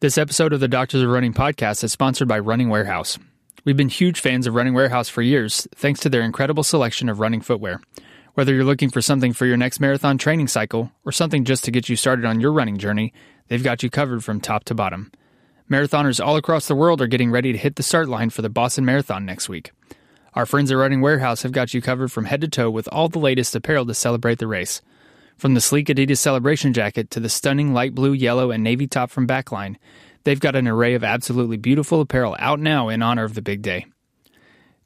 This episode of the Doctors of Running podcast is sponsored by Running Warehouse. We've been huge fans of Running Warehouse for years, thanks to their incredible selection of running footwear. Whether you're looking for something for your next marathon training cycle or something just to get you started on your running journey, they've got you covered from top to bottom. Marathoners all across the world are getting ready to hit the start line for the Boston Marathon next week. Our friends at Running Warehouse have got you covered from head to toe with all the latest apparel to celebrate the race. From the sleek Adidas celebration jacket to the stunning light blue, yellow, and navy top from Backline, they've got an array of absolutely beautiful apparel out now in honor of the big day.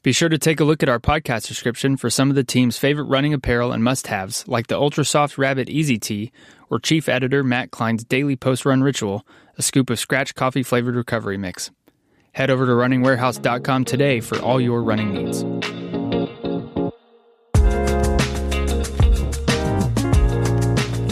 Be sure to take a look at our podcast description for some of the team's favorite running apparel and must haves, like the Ultra Soft Rabbit Easy Tee or Chief Editor Matt Klein's daily post run ritual, a scoop of Skratch coffee flavored recovery mix. Head over to runningwarehouse.com today for all your running needs.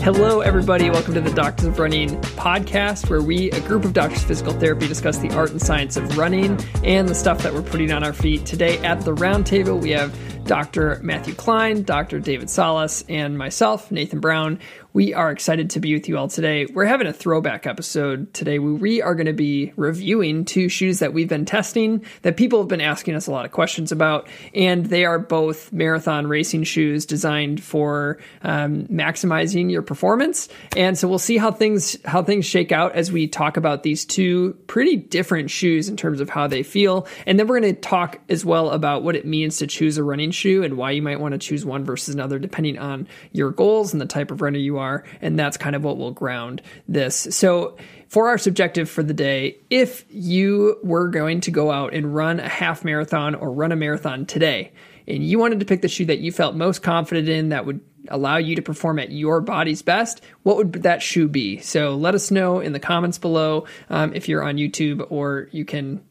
Hello, everybody. Welcome to the Doctors of Running podcast, where we, a group of doctors of physical therapy, discuss the art and science of running and the stuff that we're putting on our feet. Today at the roundtable, we have Dr. Matthew Klein, Dr. David Salas, and myself, Nathan Brown. We are excited to be with you all today. We're having a throwback episode today. We are going to be reviewing two shoes that we've been testing that people have been asking us a lot of questions about, and they are both marathon racing shoes designed for um, maximizing your performance. And so we'll see how things how things shake out as we talk about these two pretty different shoes in terms of how they feel, and then we're going to talk as well about what it means to choose a running shoe and why you might want to choose one versus another depending on your goals and the type of runner you are are, and that's kind of what will ground this. So, for our subjective for the day, if you were going to go out and run a half marathon or run a marathon today, and you wanted to pick the shoe that you felt most confident in that would allow you to perform at your body's best, what would that shoe be? So let us know in the comments below um, if you're on YouTube, or you can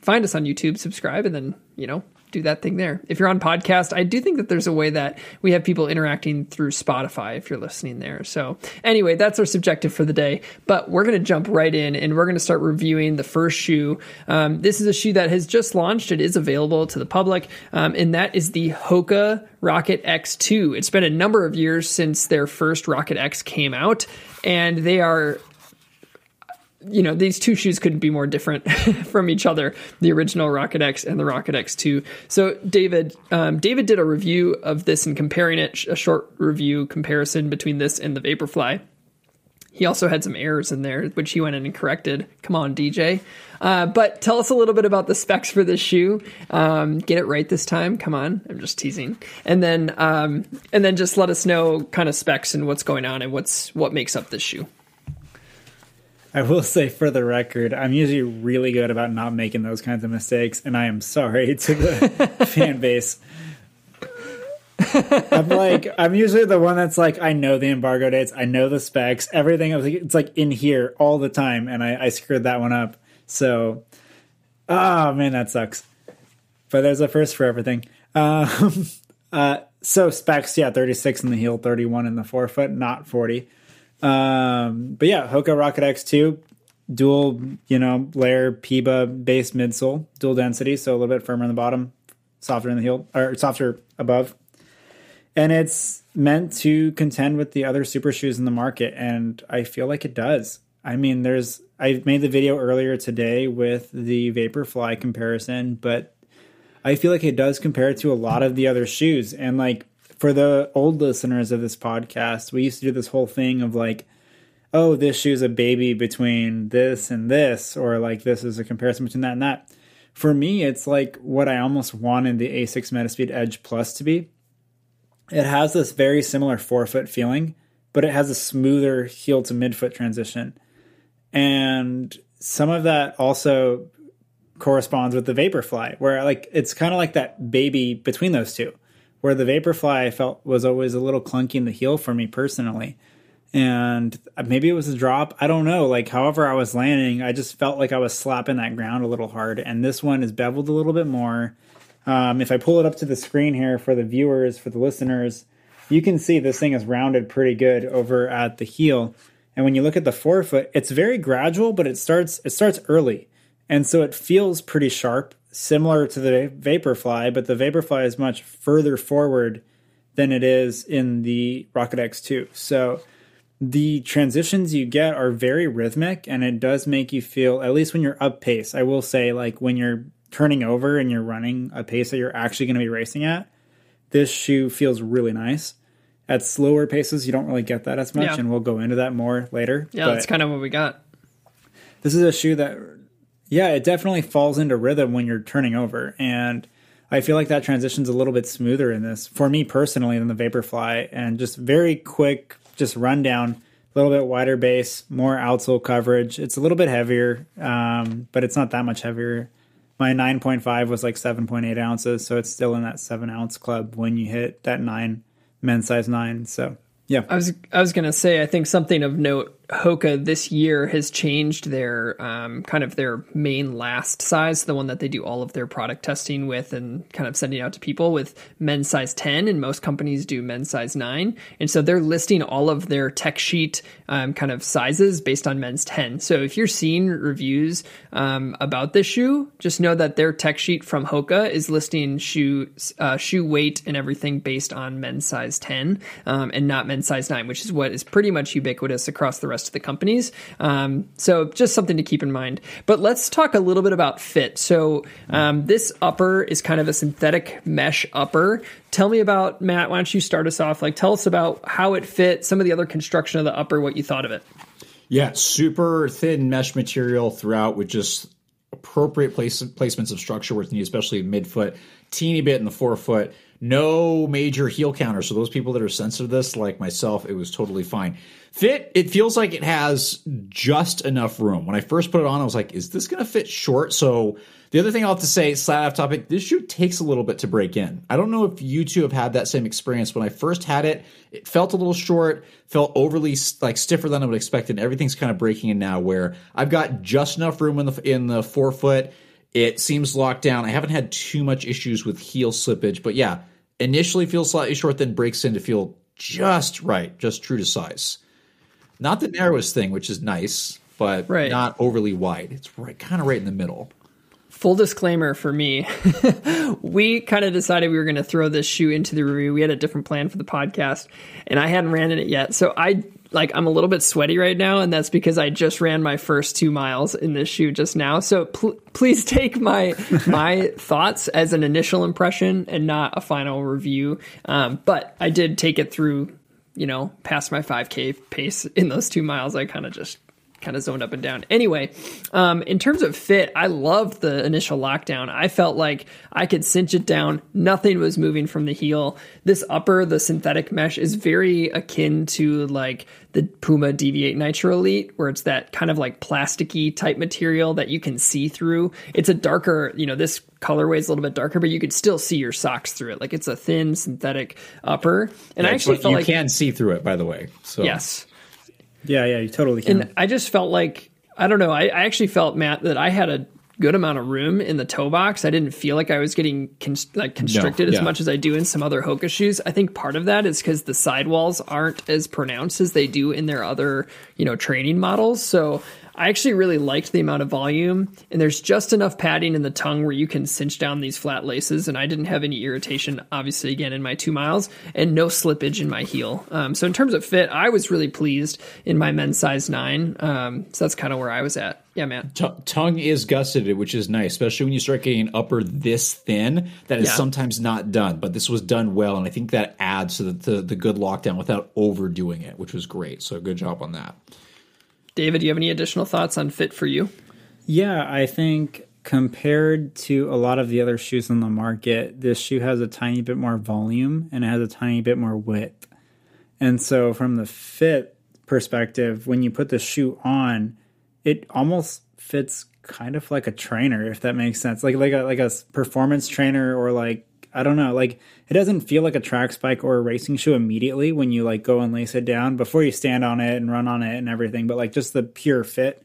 find us on YouTube, subscribe, and then, you know, do that thing there. If you're on podcast, I do think that there's a way that we have people interacting through Spotify if you're listening there. So anyway, that's our subjective for the day. But we're going to jump right in and we're going to start reviewing the first shoe. Um, this is a shoe that has just launched. It is available to the public, um, and that is the Hoka Rocket X2. It's been a number of years since their first Rocket X came out, and they are you know these two shoes couldn't be more different from each other the original rocket x and the rocket x2 so david um, david did a review of this and comparing it a short review comparison between this and the vaporfly. He also had some errors in there which he went in and corrected. Come on dj uh, but tell us a little bit about the specs for this shoe. Um, get it right this time. Come on. I'm just teasing. And then um, and then just let us know kind of specs and what's going on and what's what makes up this shoe I will say for the record, I'm usually really good about not making those kinds of mistakes, and I am sorry to the fan base. I'm like, I'm usually the one that's like, I know the embargo dates, I know the specs, everything. I was like, it's like in here all the time, and I, I screwed that one up. So, oh man, that sucks. But there's a first for everything. Um, uh, so specs, yeah, 36 in the heel, 31 in the forefoot, not 40. Um, but yeah, Hoka Rocket X2, dual, you know, layer PEBA base midsole, dual density, so a little bit firmer in the bottom, softer in the heel, or softer above. And it's meant to contend with the other super shoes in the market, and I feel like it does. I mean, there's I made the video earlier today with the Vaporfly comparison, but I feel like it does compare to a lot of the other shoes. And like for the old listeners of this podcast, we used to do this whole thing of like, oh, this shoe's a baby between this and this, or like this is a comparison between that and that. For me, it's like what I almost wanted the Asics Metaspeed Edge Plus to be. It has this very similar forefoot feeling, but it has a smoother heel to midfoot transition. And some of that also corresponds with the Vaporfly, where like it's kind of like that baby between those two where the Vaporfly I felt was always a little clunky in the heel for me personally. And maybe it was a drop. I don't know. Like, however I was landing, I just felt like I was slapping that ground a little hard. And this one is beveled a little bit more. Um, if I pull it up to the screen here for the viewers, for the listeners, you can see this thing is rounded pretty good over at the heel. And when you look at the forefoot, it's very gradual, but it starts it starts early. And so it feels pretty sharp similar to the Vaporfly, but the Vaporfly is much further forward than it is in the Rocket X2. So the transitions you get are very rhythmic and it does make you feel at least when you're up pace i will say like when you're turning over and you're running a pace that you're actually going to be racing at this shoe feels really nice at slower paces you don't really get that as much Yeah. and we'll go into that more later Yeah, that's kind of what we got. this is a shoe that yeah it definitely falls into rhythm when you're turning over and i feel like that transition's a little bit smoother in this for me personally than the vaporfly and just very quick just run down a little bit wider base more outsole coverage it's a little bit heavier um, but it's not that much heavier my 9.5 was like 7.8 ounces so it's still in that 7 ounce club when you hit that 9 men's size 9 so yeah I was I was gonna say I think something of note. Hoka this year has changed their um, kind of their main last size, the one that they do all of their product testing with and kind of sending out to people with men's size 10, and most companies do men's size 9. And so they're listing all of their tech sheet um, kind of sizes based on men's 10. So if you're seeing reviews um, about this shoe, just know that their tech sheet from Hoka is listing shoe uh, shoe weight and everything based on men's size 10 um, and not men's size 9, which is what is pretty much ubiquitous across the rest of the companies. Um, so just something to keep in mind. But let's talk a little bit about fit. So um, this upper is kind of a synthetic mesh upper. Tell me about Matt. Why don't you start us off? Like, tell us about how it fit, some of the other construction of the upper, what you thought of it. Yeah, super thin mesh material throughout with just appropriate place, placements of structure where it's needed, especially midfoot, teeny bit in the forefoot. No major heel counter. So those people that are sensitive to this, like myself, it was totally fine. Fit, it feels like it has just enough room. When I first put it on, I was like, is this going to fit short? So the other thing I'll have to say, slight off topic, this shoe takes a little bit to break in. I don't know if you two have had that same experience. When I first had it, it felt a little short, felt overly like stiffer than I would expect, and everything's kind of breaking in now. Where I've got just enough room in the in the forefoot. It seems locked down. I haven't had too much issues with heel slippage, but yeah, initially feels slightly short, then breaks in to feel just right, just true to size. Not the narrowest thing, which is nice, but Right. not overly wide. It's right, kind of right in the middle. Full disclaimer for me, we kind of decided we were going to throw this shoe into the review. We had a different plan for the podcast, and I hadn't ran in it yet. So I like I'm a little bit sweaty right now, and that's because I just ran my first two miles in this shoe just now. So pl- please take my my thoughts as an initial impression and not a final review. Um, but I did take it through, you know, past my 5K pace in those two miles. I kind of just kind of zoned up and down. Anyway, um, in terms of fit, I loved the initial lockdown. I felt like I could cinch it down. Nothing was moving from the heel. This upper, the synthetic mesh, is very akin to like the Puma Deviate Nitro Elite, where it's that kind of like plasticky type material that you can see through. It's a darker, you know, this colorway is a little bit darker, but you could still see your socks through it. Like it's a thin synthetic upper. And I actually felt you like can see through it, by the way. So yes. Yeah yeah you totally can And I just felt like I don't know. I, I actually felt Matt that I had a good amount of room in the toe box. I didn't feel like I was getting const- like constricted as yeah. much as I do in some other Hoka shoes. I think part of that is because the sidewalls aren't as pronounced as they do in their other you know training models. So I actually really liked the amount of volume, and there's just enough padding in the tongue where you can cinch down these flat laces. And I didn't have any irritation, obviously, again in my two miles, and no slippage in my heel. Um, so in terms of fit, I was really pleased in my men's size nine. Um, so that's kind of where I was at. Yeah, man. T- tongue is gusseted, which is nice, especially when you start getting upper this thin. That is Yeah. sometimes not done, but this was done well, and I think that adds to the, the, the good lockdown without overdoing it, which was great. So good job on that. David, do you have any additional thoughts on fit for you? Yeah, I think compared to a lot of the other shoes on the market, this shoe has a tiny bit more volume and it has a tiny bit more width. And so, from the fit perspective, when you put the shoe on, it almost fits kind of like a trainer, if that makes sense. Like like a like a performance trainer or like I don't know, like it doesn't feel like a track spike or a racing shoe immediately when you like go and lace it down before you stand on it and run on it and everything, but like just the pure fit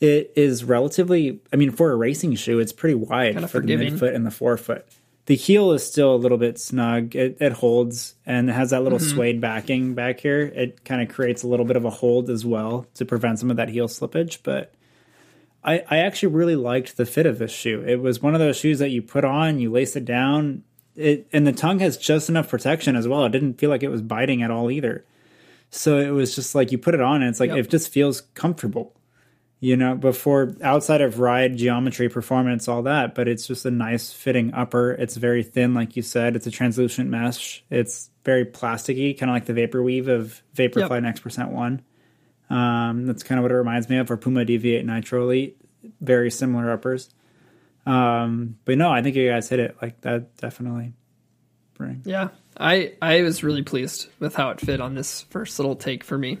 it is relatively i mean for a racing shoe it's pretty wide Kinda for forgiving. the midfoot and the forefoot. The heel is still a little bit snug. It, it holds and it has that little mm-hmm. suede backing back here. It kind of creates a little bit of a hold as well to prevent some of that heel slippage but I, I actually really liked the fit of this shoe. It was one of those shoes that you put on you lace it down it and the tongue has just enough protection as well it didn't feel like it was biting at all either So it was just like you put it on and it's like Yep. it just feels comfortable. You know, before outside of ride geometry, performance, all that, but it's just a nice fitting upper. It's very thin, like you said. It's a translucent mesh. It's very plasticky, kind of like the Vapor Weave of Vaporfly Yep. Next Percent One. Um, that's kind of what it reminds me of. Or Puma Deviate Nitro Elite, very similar uppers. Um, but no, I think you guys hit it like that. Definitely bring. Yeah, I I was really pleased with how it fit on this first little take for me.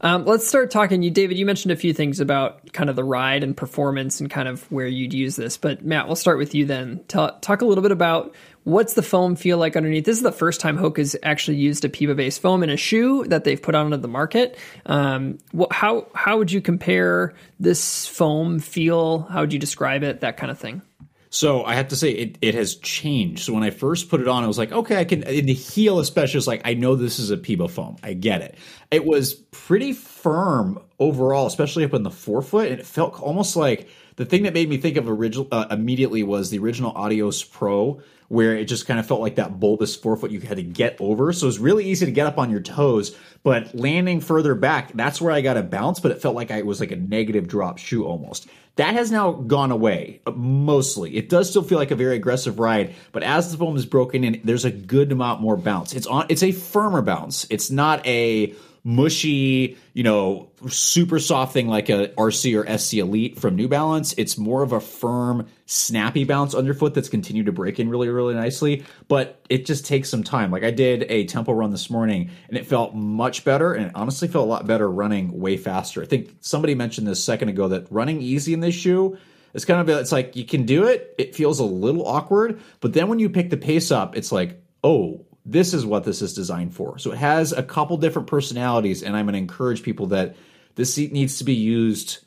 Um, let's start talking. You, David, you mentioned a few things about kind of the ride and performance and kind of where you'd use this. But Matt, we'll start with you then. Tell, talk a little bit about what's the foam feel like underneath. This is the first time Hoka has actually used a PEBA-based foam in a shoe that they've put onto the market. Um, how how would you compare this foam feel? How would you describe it? That kind of thing. So I have to say it, it has changed. So when I first put it on, I was like, okay, I can in the heel especially it's like I know this is a PEBA foam. I get it. It was pretty firm overall, especially up in the forefoot, and it felt almost like the thing that made me think of original uh, immediately was the original Adios Pro, where it just kind of felt like that bulbous forefoot you had to get over. So it was really easy to get up on your toes, but landing further back, that's where I got a bounce, but it felt like I was like a negative drop shoe almost. That has now gone away uh, mostly. It does still feel like a very aggressive ride, but as the foam is broken in, there's a good amount more bounce. It's on. It's a firmer bounce. It's not a mushy, you know, super soft thing like a RC or SC Elite from New Balance. It's more of a firm, snappy bounce underfoot that's continued to break in really, really nicely. But it just takes some time. Like I did a tempo run this morning and it felt much better and it honestly felt a lot better running way faster. I think somebody mentioned this second ago that running easy in this shoe it's kind of it's like you can do it. It feels a little awkward, but then when you pick the pace up, it's like, oh, this is what this is designed for. So it has a couple different personalities, and I'm going to encourage people that this seat needs to be used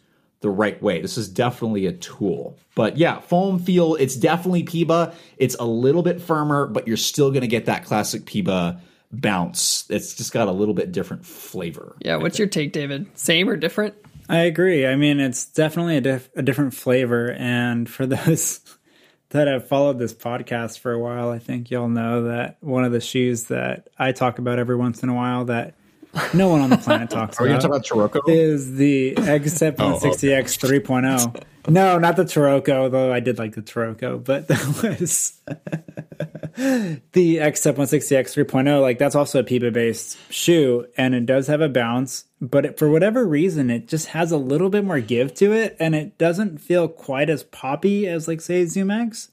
the right way. This is definitely a tool. But yeah, foam feel, it's definitely PEBA. It's a little bit firmer, but you're still going to get that classic PEBA bounce. It's just got a little bit different flavor. Yeah, what's your take, David? Same or different? I agree. I mean, it's definitely a, diff- a different flavor. And for those that have followed this podcast for a while, I think y'all know that one of the shoes that I talk about every once in a while that no one on the planet talks Are about, to talk about Taroko? is the Xtep 160X 3.0. No, not the Taroko, though I did like the Taroko, but that was the Xtep 160X 3.0. Like that's also a PEBA based shoe, and it does have a bounce, but it, for whatever reason, it just has a little bit more give to it, and it doesn't feel quite as poppy as like say ZoomX.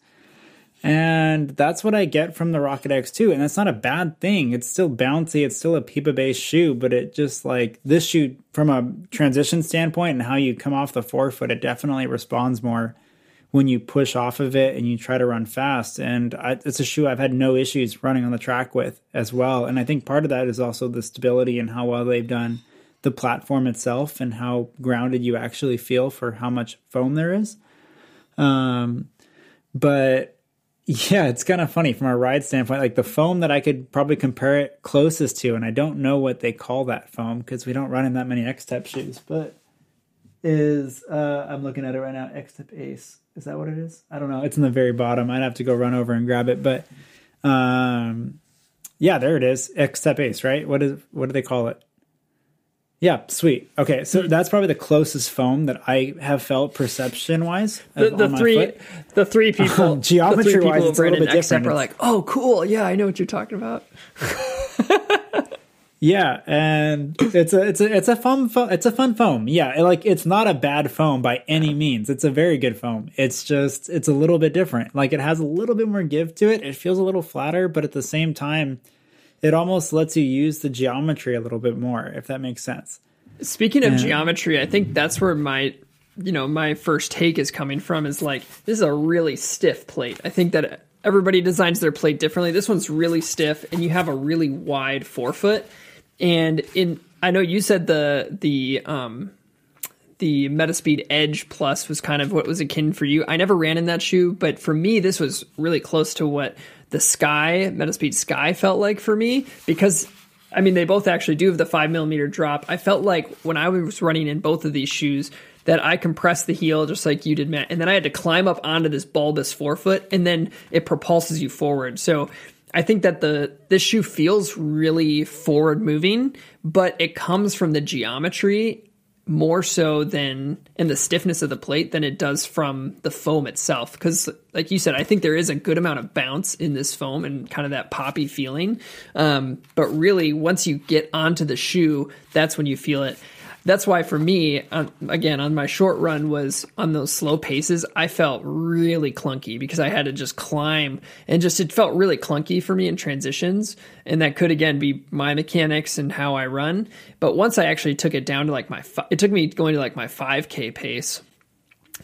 And that's what I get from the Rocket X2. And that's not a bad thing. It's still bouncy. It's still a PEBA based shoe, but it just like this shoe from a transition standpoint and how you come off the forefoot, it definitely responds more when you push off of it and you try to run fast. And I, it's a shoe I've had no issues running on the track with as well. And I think part of that is also the stability and how well they've done the platform itself and how grounded you actually feel for how much foam there is. Um, but yeah, it's kind of funny from a ride standpoint. Like the foam that I could probably compare it closest to, and I don't know what they call that foam because we don't run in that many Xtep shoes, but is uh, I'm looking at it right now. Xtep Ace is that what it is? I don't know. It's in the very bottom. I'd have to go run over and grab it, but um, yeah, there it is. Xtep Ace, right? What is what do they call it? Yeah, sweet. Okay, so that's probably the closest foam that I have felt perception wise. The, the three, the three people, the Geometry-wise, three people it's a little bit different. are like, oh, cool. Yeah, I know what you're talking about. Yeah, and it's a it's a it's a fun fo- it's a fun foam. Yeah, like it's not a bad foam by any means. It's a very good foam. It's just it's a little bit different. Like it has a little bit more give to it. It feels a little flatter, but at the same time, it almost lets you use the geometry a little bit more, if that makes sense. Speaking of geometry, I think that's where my you know my first take is coming from is like this is a really stiff plate. I think that everybody designs their plate differently. This one's really stiff, and you have a really wide forefoot. And in I know you said the the um the Metaspeed Edge Plus was kind of what was akin for you. I never ran in that shoe, but for me, this was really close to what the Sky Metaspeed Sky felt like for me because I mean they both actually do have the five millimeter drop. I felt like when I was running in both of these shoes that I compressed the heel just like you did, Matt, and then I had to climb up onto this bulbous forefoot, and then it propulses you forward. So I think that the this shoe feels really forward moving, but it comes from the geometry more so than in the stiffness of the plate than it does from the foam itself. Because, like you said, I think there is a good amount of bounce in this foam and kind of that poppy feeling. Um, but really, once you get onto the shoe, that's when you feel it that's why for me, again, on my short run was on those slow paces, I felt really clunky because I had to just climb and just it felt really clunky for me in transitions. And that could again be my mechanics and how I run. But once I actually took it down to like my, it took me going to like my 5K pace,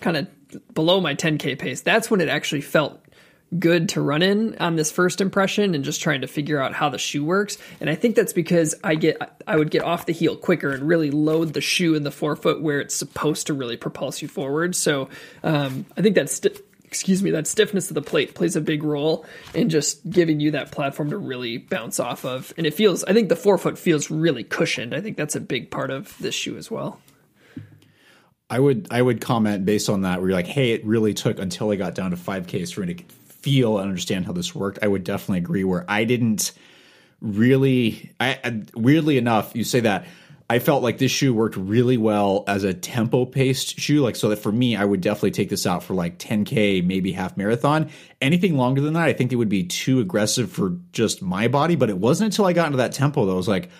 kind of below my 10K pace. That's when it actually felt good to run in on this first impression and just trying to figure out how the shoe works. And I think that's because I get I would get off the heel quicker and really load the shoe in the forefoot where it's supposed to really propulse you forward. So um, I think that's excuse me that stiffness of the plate plays a big role in just giving you that platform to really bounce off of. And it feels I think the forefoot feels really cushioned. I think that's a big part of this shoe as well. I would I would comment based on that where you're like, hey, it really took until I got down to 5Ks for me to feel and understand how this worked, I would definitely agree. Where I didn't really, I, weirdly enough, you say that I felt like this shoe worked really well as a tempo paced shoe. Like, so that for me, I would definitely take this out for like 10K, maybe half marathon. Anything longer than that, I think it would be too aggressive for just my body. But it wasn't until I got into that tempo that I was like,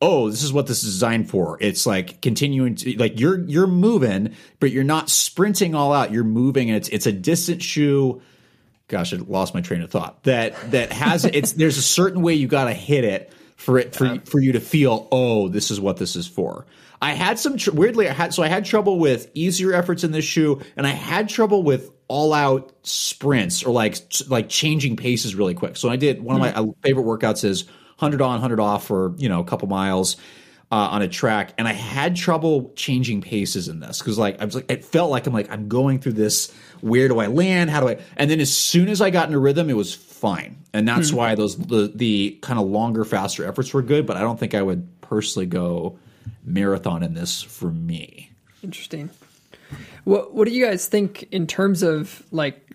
oh, this is what this is designed for. It's like continuing to like you're you're moving, but you're not sprinting all out. You're moving, and it's it's a distant shoe gosh, I lost my train of thought. That that has it's there's a certain way you got to hit it for it for for you to feel oh this is what this is for. I had some tr- weirdly I had so I had trouble with easier efforts in this shoe, and I had trouble with all out sprints or like like changing paces really quick. So I did one of my hmm. favorite workouts is hundred on, hundred off for you know a couple miles. Uh, on a track, and I had trouble changing paces in this because, like, I was like, it felt like I'm like I'm going through this where do I land? How do I? And then as soon as I got into rhythm, it was fine, and that's hmm. why those the the kind of longer, faster efforts were good. But I don't think I would personally go marathon in this for me. Interesting. What What do you guys think in terms of like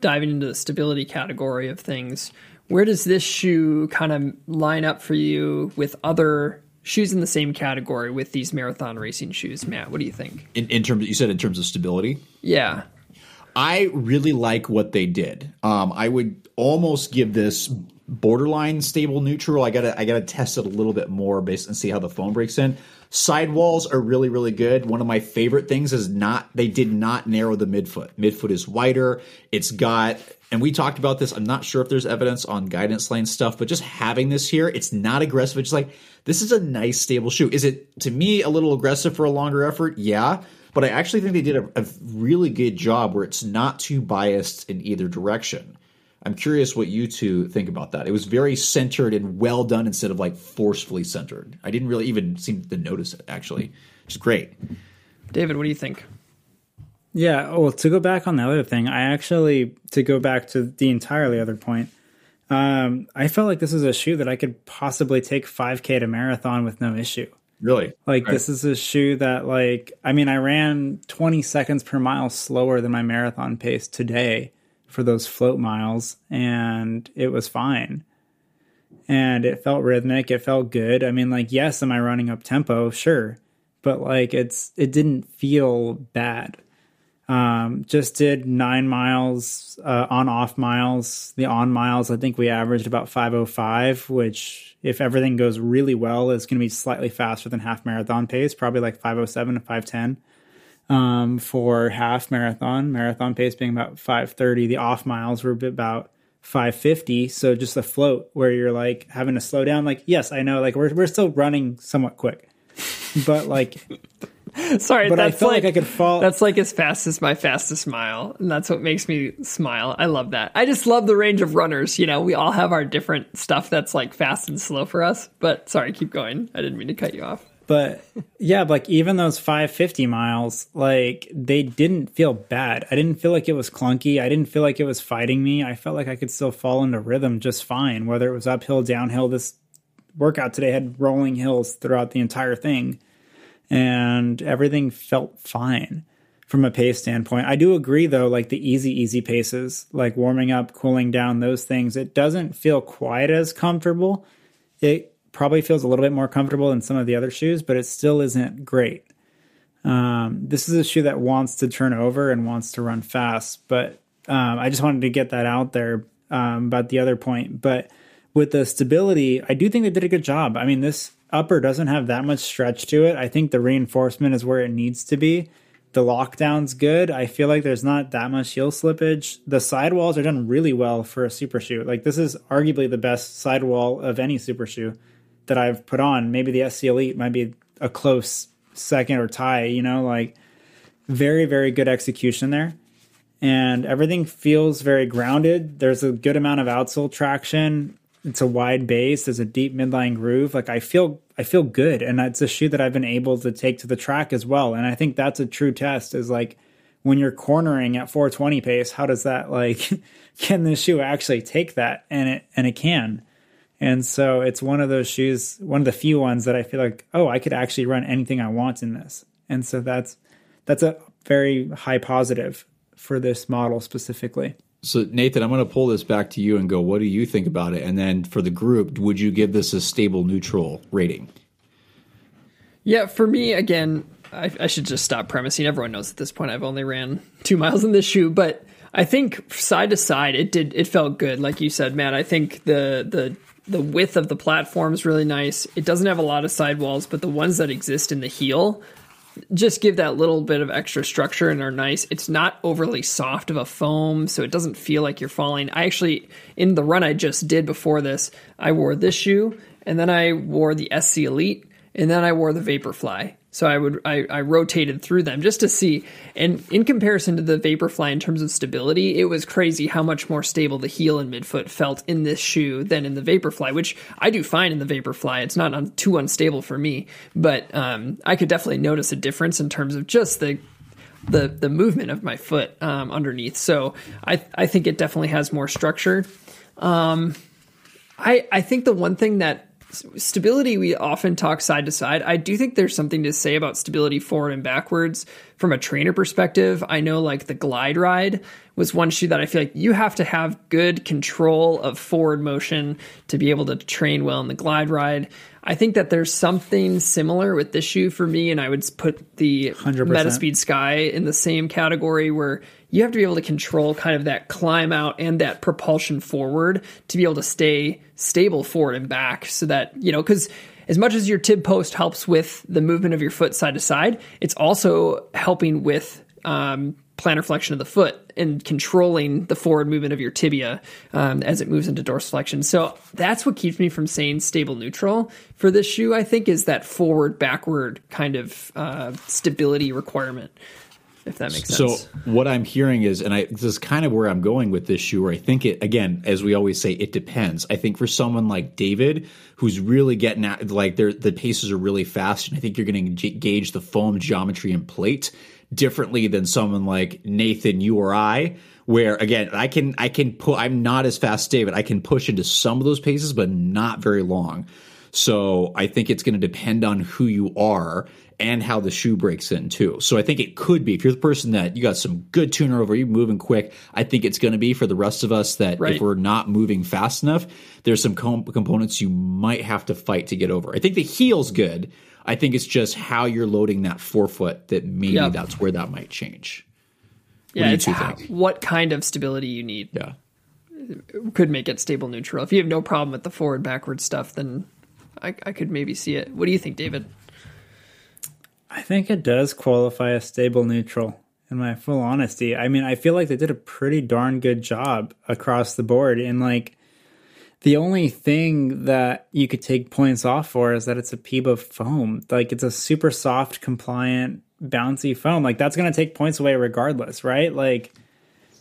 diving into the stability category of things? Where does this shoe kind of line up for you with other shoes in the same category with these marathon racing shoes, Matt? What do you think? In, in terms, you said in terms of stability. Yeah. I really like what they did. Um, I would almost give this borderline stable neutral. I gotta I gotta test it a little bit more based and see how the foam breaks in. Sidewalls are really really good. One of my favorite things is not they did not narrow the midfoot. Midfoot is wider. It's got and we talked about this. I'm not sure if there's evidence on guidance lane stuff, but just having this here, it's not aggressive. It's like this is a nice stable shoe. Is it to me a little aggressive for a longer effort? Yeah. But I actually think they did a, a really good job where it's not too biased in either direction. I'm curious what you two think about that. It was very centered and well done instead of like forcefully centered. I didn't really even seem to notice it actually. It's great. David, what do you think? Yeah, well, to go back on the other thing, I actually to go back to the entirely other point. Um, I felt like this is a shoe that I could possibly take 5K to marathon with no issue. Really? Like right. this is a shoe that like I mean I ran 20 seconds per mile slower than my marathon pace today for those float miles and it was fine. And it felt rhythmic, it felt good. I mean like yes, am I running up tempo? Sure. But like it's it didn't feel bad. Um, just did nine miles uh, on off miles. The on miles, I think we averaged about 505, which, if everything goes really well, is going to be slightly faster than half marathon pace, probably like 507 to 510 um, for half marathon. Marathon pace being about 530. The off miles were about 550. So just a float where you're like having to slow down. Like, yes, I know, like we're, we're still running somewhat quick, but like, Sorry, but that's I felt like, like I could fall. That's like as fast as my fastest mile, and that's what makes me smile. I love that. I just love the range of runners. You know, we all have our different stuff that's like fast and slow for us. But sorry, keep going. I didn't mean to cut you off. But yeah, like even those 550 miles, like they didn't feel bad. I didn't feel like it was clunky. I didn't feel like it was fighting me. I felt like I could still fall into rhythm just fine, whether it was uphill, downhill. This workout today had rolling hills throughout the entire thing and everything felt fine from a pace standpoint. I do agree though, like the easy, easy paces, like warming up, cooling down, those things, it doesn't feel quite as comfortable. It probably feels a little bit more comfortable than some of the other shoes, but it still isn't great. Um, this is a shoe that wants to turn over and wants to run fast, but um, I just wanted to get that out there um, about the other point. But with the stability, I do think they did a good job. I mean, this upper doesn't have that much stretch to it. I think the reinforcement is where it needs to be. The lockdown's good. I feel like there's not that much heel slippage. The sidewalls are done really well for a super shoe. Like this is arguably the best sidewall of any super shoe that I've put on. Maybe the SC Elite might be a close second or tie, you know, like very, very good execution there. And everything feels very grounded. There's a good amount of outsole traction. It's a wide base. There's a deep midline groove. Like I feel I feel good, and it's a shoe that I've been able to take to the track as well. And I think that's a true test. Is like when you're cornering at 420 pace, how does that like can this shoe actually take that? And it and it can. And so it's one of those shoes, one of the few ones that I feel like, oh, I could actually run anything I want in this. And so that's that's a very high positive for this model specifically. So Nathan, I'm going to pull this back to you and go, what do you think about it? And then for the group, would you give this a stable neutral rating? Yeah, for me, again, I, I, should just stop premising. Everyone knows at this point I've only ran two miles in this shoe, but I think side to side it did it felt good, like you said, Matt. I think the the the width of the platform is really nice. It doesn't have a lot of sidewalls, but the ones that exist in the heel just give that little bit of extra structure and are nice. It's not overly soft of a foam, so it doesn't feel like you're falling. I actually, in the run I just did before this, I wore this shoe and then I wore the SC Elite and then I wore the Vaporfly. So I would I, I rotated through them just to see. And in comparison to the Vaporfly in terms of stability, it was crazy how much more stable the heel and midfoot felt in this shoe than in the Vaporfly, which I do fine in the Vaporfly. It's not un- too unstable for me, but um, I could definitely notice a difference in terms of just the the the movement of my foot um, underneath. So I I think it definitely has more structure. Um, I I think the one thing that stability we often talk side to side. I do think there's something to say about stability forward and backwards from a trainer perspective. I know like the GlideRide was one shoe that i feel like you have to have good control of forward motion to be able to train well in the GlideRide i think that there's something similar with this shoe for me and i would put the 100%. metaspeed sky in the same category where you have to be able to control kind of that climb out and that propulsion forward to be able to stay stable forward and back so that, you know, because as much as your tib post helps with the movement of your foot side to side, it's also helping with um, plantar flexion of the foot and controlling the forward movement of your tibia um, as it moves into dorsiflexion. So that's what keeps me from saying stable neutral for this shoe. I think is that forward backward kind of uh, stability requirement if that makes sense. So what I'm hearing is, and I this is kind of where I'm going with this shoe. Where I think it again, as we always say, it depends. I think for someone like David, who's really getting at like the paces are really fast, and I think you're going to gauge the foam geometry and plate differently than someone like Nathan, you or I. Where again, I can I can put I'm not as fast, David. I can push into some of those paces, but not very long. So I think it's going to depend on who you are and how the shoe breaks in too. So I think it could be if you're the person that you got some good tuner over, you moving quick. I think it's going to be for the rest of us that right. if we're not moving fast enough, there's some components you might have to fight to get over. I think the heel's good. I think it's just how you're loading that forefoot that maybe yep. that's where that might change. What yeah, it's how, what kind of stability you need. Yeah, could make it stable neutral. If you have no problem with the forward backward stuff, then I, I could maybe see it. What do you think, David? I think it does qualify as stable neutral. In my full honesty, I mean, I feel like they did a pretty darn good job across the board. And like, the only thing that you could take points off for is that it's a PEBA foam. Like, it's a super soft, compliant, bouncy foam. Like, that's going to take points away regardless, right? Like,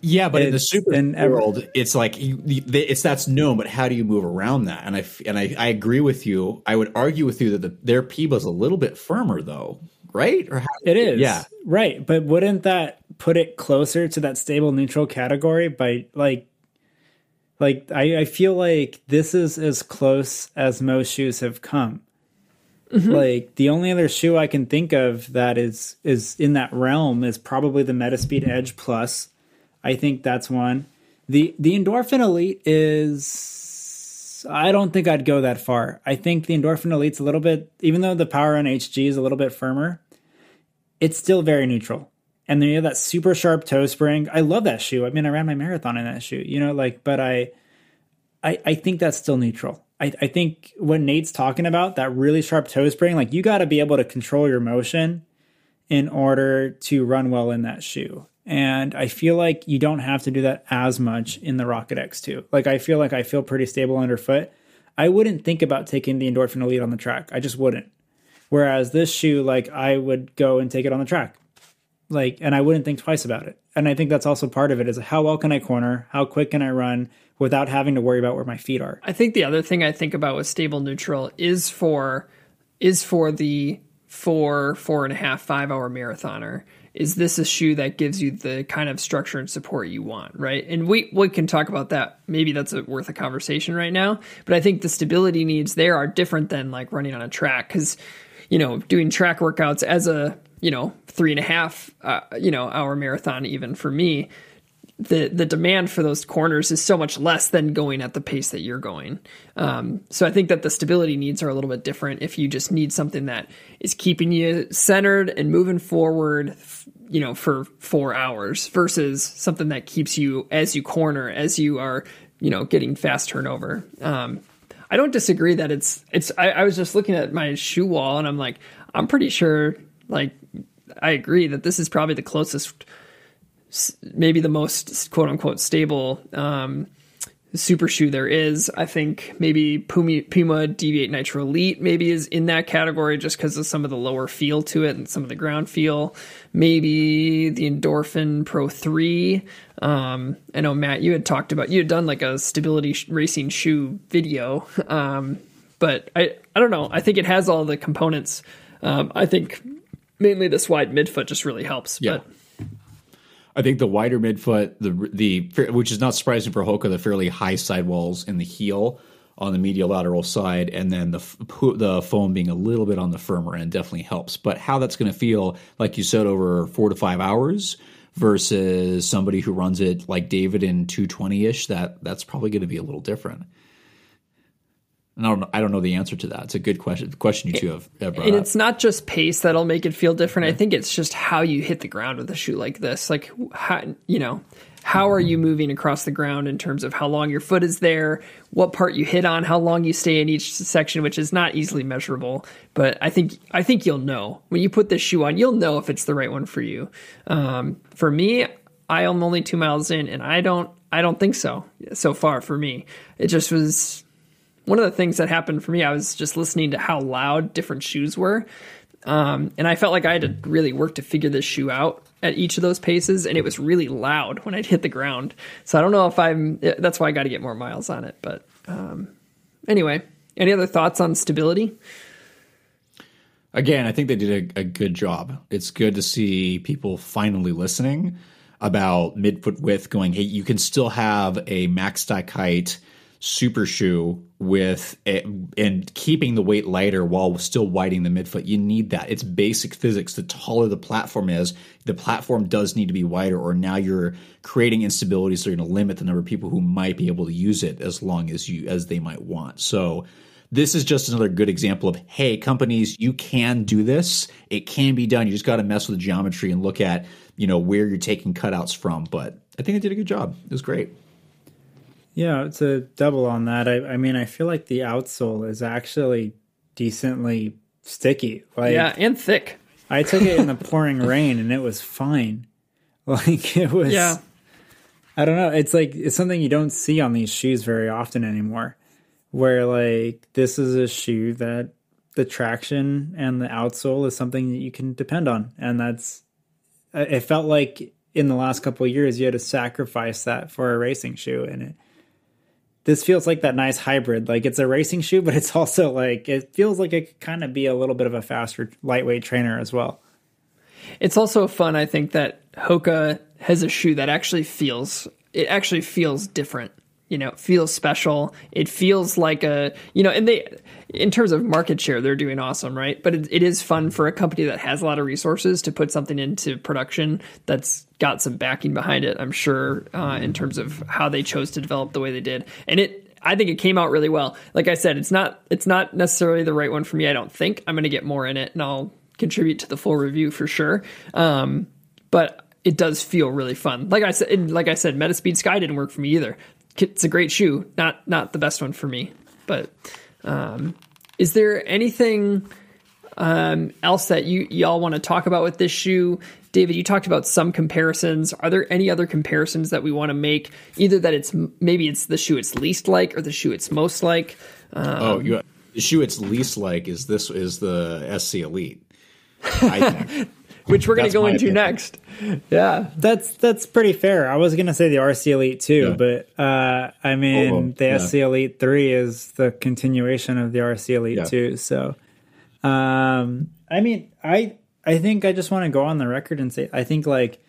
yeah, but in the super in world, it's like it's that's known. But how do you move around that? And I and I, I agree with you. I would argue with you that the, their PEBA is a little bit firmer, though right? Or how, it is. Yeah. Right. But wouldn't that put it closer to that stable neutral category by like like I, I feel like this is as close as most shoes have come. Mm-hmm. Like the only other shoe I can think of that is is in that realm is probably the Metaspeed Edge Plus. I think that's one. The the Endorphin Elite is I don't think I'd go that far. I think the Endorphin Elite's a little bit even though the PWRRUN HG is a little bit firmer, it's still very neutral. And then you have that super sharp toe spring. I love that shoe. I mean, I ran my marathon in that shoe, you know, like, but I, I, I think that's still neutral. I, I think what Nate's talking about, that really sharp toe spring, like you got to be able to control your motion in order to run well in that shoe. And I feel like you don't have to do that as much in the Rocket X2. Like I feel like I feel pretty stable underfoot. I wouldn't think about taking the Endorphin Elite on the track. I just wouldn't. Whereas this shoe, like I would go and take it on the track like and i wouldn't think twice about it. And i think that's also part of it is how well can i corner? How quick can i run without having to worry about where my feet are? I think the other thing i think about with stable neutral is for is for the four four and a half five hour marathoner is this a shoe that gives you the kind of structure and support you want right? And we we can talk about that. Maybe that's a, worth a conversation right now but i think the stability needs there are different than like running on a track because you know doing track workouts as a you know three and a half uh, you know hour marathon even for me the the demand for those corners is so much less than going at the pace that you're going um, so i think that the stability needs are a little bit different if you just need something that is keeping you centered and moving forward you know for four hours versus something that keeps you as you corner as you are you know getting fast turnover um, I don't disagree that it's it's. I, I was just looking at my shoe wall and I'm like, I'm pretty sure like I agree that this is probably the closest, maybe the most quote unquote stable um, super shoe there is. I think maybe Puma, Puma Deviate Nitro Elite maybe is in that category just because of some of the lower feel to it and some of the ground feel. Maybe the Endorphin Pro 3. Um, I know, Matt, you had talked about, you had done like a stability racing shoe video. Um, but I, I don't know. I think it has all the components. Um, I think mainly this wide midfoot just really helps. Yeah. But I think the wider midfoot, the the which is not surprising for Hoka, the fairly high sidewalls in the heel on the medial lateral side, and then the the foam being a little bit on the firmer end definitely helps. But how that's going to feel, like you said, over four to five hours versus somebody who runs it like David in 220 ish, that that's probably going to be a little different. And I don't, I don't know the answer to that. It's a good question. The question you two have, have And it's not just pace that'll make it feel different. Yeah. I think it's just how you hit the ground with a shoe like this. Like, how, you know, how are you moving across the ground in terms of how long your foot is there, what part you hit on, how long you stay in each section, which is not easily measurable. But I think I think you'll know when you put this shoe on. You'll know if it's the right one for you. Um, for me, I am only two miles in, and I don't I don't think so so far. For me, it just was one of the things that happened for me, I was just listening to how loud different shoes were. Um, and I felt like I had to really work to figure this shoe out at each of those paces, and it was really loud when I'd hit the ground. So I don't know if I'm. That's why I got to get more miles on it. But um, anyway, any other thoughts on stability? Again, I think they did a, a good job. It's good to see people finally listening about midfoot width. Going, hey, you can still have a max stack height super shoe with and keeping the weight lighter while still widening the midfoot. You need that. It's basic physics. The taller the platform is, the platform does need to be wider, or now you're creating instability, so you're going to limit the number of people who might be able to use it as long as you as they might want. So this is just another good example of hey companies you can do this it can be done you just got to mess with the geometry and look at you know where you're taking cutouts from but i think they did a good job it was great yeah, to double on that, I, I mean, I feel like the outsole is actually decently sticky. Like, yeah, and thick. I took it in the pouring rain and it was fine. Like it was. Yeah. I don't know. It's like it's something you don't see on these shoes very often anymore. Where like this is a shoe that the traction and the outsole is something that you can depend on, and that's. It felt like in the last couple of years you had to sacrifice that for a racing shoe, and it this feels like that nice hybrid. Like it's a racing shoe, but it's also like it feels like it could kind of be a little bit of a faster, lightweight trainer as well. It's also fun, I think, that Hoka has a shoe that actually feels it actually feels different You know, feels special. It feels like a, you know, and they, in terms of market share, they're doing awesome, right? But it, it is fun for a company that has a lot of resources to put something into production that's got some backing behind it. I'm sure uh, in terms of how they chose to develop the way they did, and it. I think it came out really well. Like I said, it's not it's not necessarily the right one for me. I don't think I'm going to get more in it, and I'll contribute to the full review for sure. Um, but it does feel really fun. Like I said, like I said, Metaspeed Sky didn't work for me either. It's a great shoe, not not the best one for me. But um, is there anything um, else that you y'all want to talk about with this shoe? David, you talked about some comparisons. Are there any other comparisons that we want to make? Either that it's maybe it's the shoe it's least like, or the shoe it's most like. Um, oh, you, the shoe it's least like is this is the SC Elite. I think. Which we're going to go into opinion. next. Yeah, that's that's pretty fair. I was going to say the RC Elite too, yeah. but uh, I mean oh, the yeah. SC Elite three is the continuation of the RC Elite yeah. two. So, um, I mean, I I think I just want to go on the record and say I think like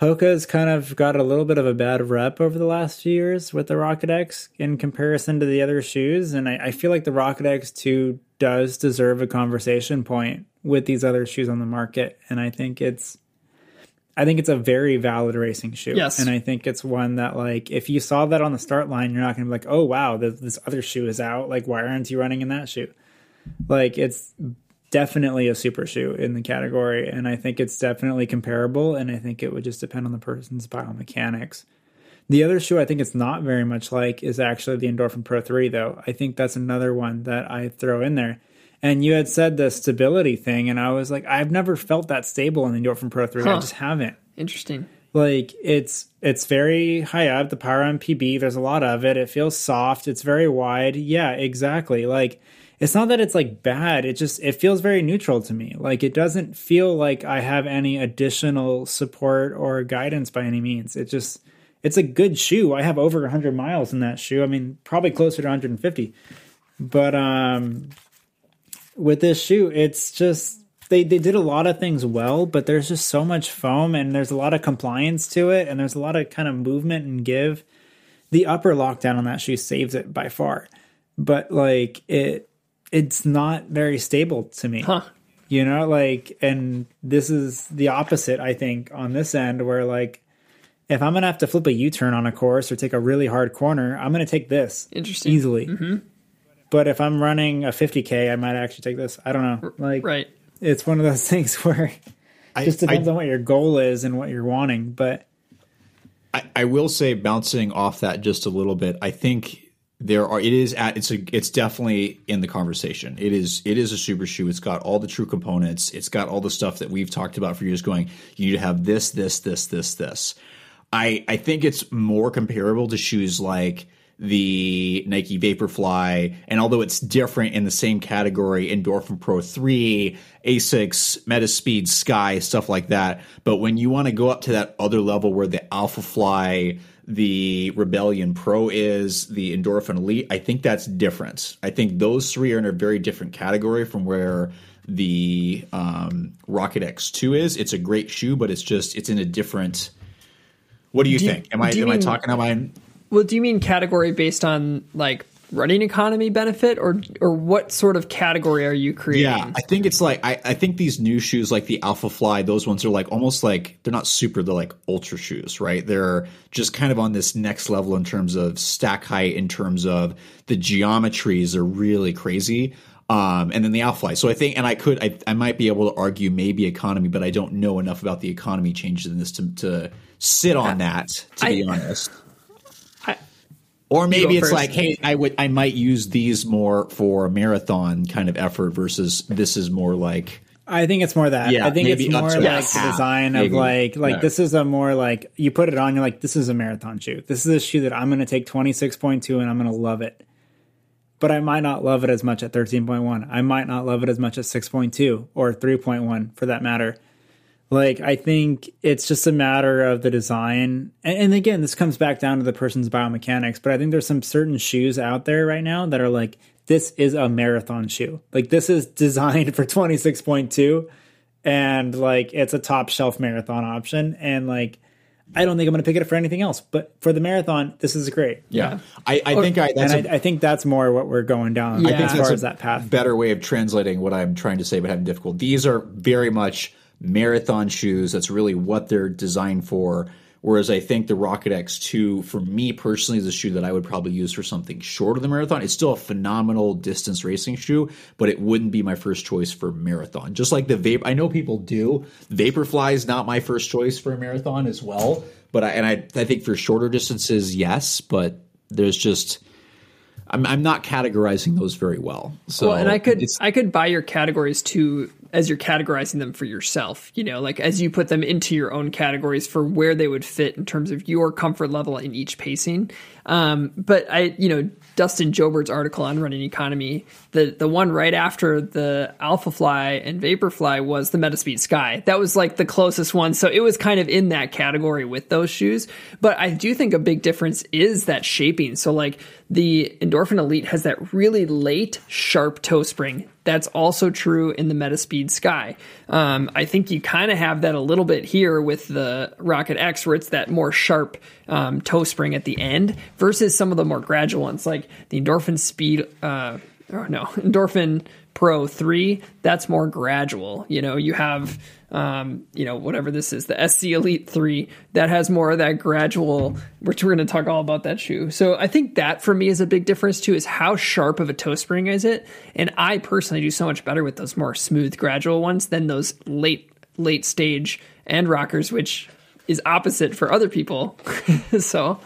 Hoka's kind of got a little bit of a bad rep over the last few years with the Rocket X in comparison to the other shoes, and I, I feel like the Rocket X two does deserve a conversation point with these other shoes on the market, and I think it's I think it's a very valid racing shoe. Yes. And I think it's one that, like, if you saw that on the start line, you're not going to be like, oh, wow, this, this, other shoe is out. Like, why aren't you running in that shoe? Like, it's definitely a super shoe in the category. And I think it's definitely comparable. And I think it would just depend on the person's biomechanics. The other shoe I think it's not very much like is actually the Endorphin Pro 3, though. I think that's another one that I throw in there and you had said the stability thing, and I was like, I've never felt that stable in the Endorphin Pro 3. Huh. I just haven't. Interesting. Like it's it's very high up. The PWRRUN PB, there's a lot of it. It feels soft. It's very wide. Yeah, exactly. Like it's not that it's like bad. It just it feels very neutral to me. Like it doesn't feel like I have any additional support or guidance by any means. It just it's a good shoe. I have over 100 miles in that shoe. I mean, probably closer to 150. But um with this shoe, it's just they they did a lot of things well, but there's just so much foam and there's a lot of compliance to it, and there's a lot of kind of movement and give. The upper lockdown on that shoe saves it by far, but like it, it's not very stable to me. Huh. You know, like, and this is the opposite. I think on this end, where like if I'm gonna have to flip a U-turn on a course or take a really hard corner, I'm gonna take this interesting easily. Mm-hmm. But if I'm running a 50k, I might actually take this. I don't know. Like, right? It's one of those things where it just depends I, on what your goal is and what you're wanting. But I, I will say, bouncing off that just a little bit, I think there are it is at it's a it's definitely in the conversation it is it is a super shoe it's got all the true components it's got all the stuff that we've talked about for years going you need to have this this this this this i i think it's more comparable to shoes like the Nike Vaporfly, and although it's different in the same category, Endorphin Pro 3, Asics, Metaspeed, Sky, stuff like that. But when you want to go up to that other level where the Alphafly, the Rebellion Pro is, the Endorphin Elite, I think that's different. I think those three are in a very different category from where the um, Rocket X2 is. It's a great shoe, but it's just it's in a different. What do you do think? Am I am mean, I talking? Am I well, do you mean category based on like running economy benefit or or what sort of category are you creating? Yeah, I think it's like I, I think these new shoes like the Alphafly, those ones are like almost like they're not super, they're like ultra shoes, right? They're just kind of on this next level in terms of stack height, in terms of the geometries are really crazy. Um, and then the Alphafly. So I think, and I could, I, I might be able to argue maybe economy, but I don't know enough about the economy changes in this to, to sit on that, to I, be honest. Or maybe it's first. like, hey, I would, I might use these more for a marathon kind of effort versus this is more like. I think it's more that. Yeah, I think it's more like yes. the design maybe. of like, like yeah. this is a more like you put it on, you're like, this is a marathon shoe. This is a shoe that I'm going to take 26.2 and I'm going to love it. But I might not love it as much at 13.1. I might not love it as much at 6.2 or 3.1 for that matter. Like, I think it's just a matter of the design. And, and, again, this comes back down to the person's biomechanics, but I think there's some certain shoes out there right now that are like, this is a marathon shoe. Like, this is designed for 26.2 and like it's a top shelf marathon option. And like, I don't think I'm going to pick it up for anything else. But for the marathon, this is great. Yeah, I, I think I that's and a- I, I think that's more what we're going down. Yeah. I I think think as far that's as that path. better way of translating what I'm trying to say but having difficult. These are very much marathon shoes. That's really what they're designed for. Whereas I think the Rocket X2, for me personally, is a shoe that I would probably use for something short of the marathon. It's still a phenomenal distance racing shoe, but it wouldn't be my first choice for marathon. Just like the Vape, I know people do. Vaporfly is not my first choice for a marathon as well. But I, and I, I think for shorter distances, yes. But there's just I'm, I'm not categorizing those very well. So well, and I could I could buy your categories too as you're categorizing them for yourself. You know, like as you put them into your own categories for where they would fit in terms of your comfort level in each pacing. Um, but I, you know, Dustin Joubert's article on running economy, the the one right after the Alphafly and Vaporfly was the Metaspeed Sky. That was like the closest one, so it was kind of in that category with those shoes. But I do think a big difference is that shaping. So like the Endorphin Elite has that really late sharp toe spring. That's also true in the Metaspeed Sky. Um, I think you kind of have that a little bit here with the Rocket X, where it's that more sharp um, toe spring at the end versus some of the more gradual ones, like the Endorphin Speed. Uh, no, Endorphin Pro 3, that's more gradual. You know, you have, um, you know, whatever this is, the SC Elite 3, that has more of that gradual, which we're going to talk all about that shoe. So I think that for me is a big difference too, is how sharp of a toe spring is it? And I personally do so much better with those more smooth, gradual ones than those late, late stage end rockers, which is opposite for other people. so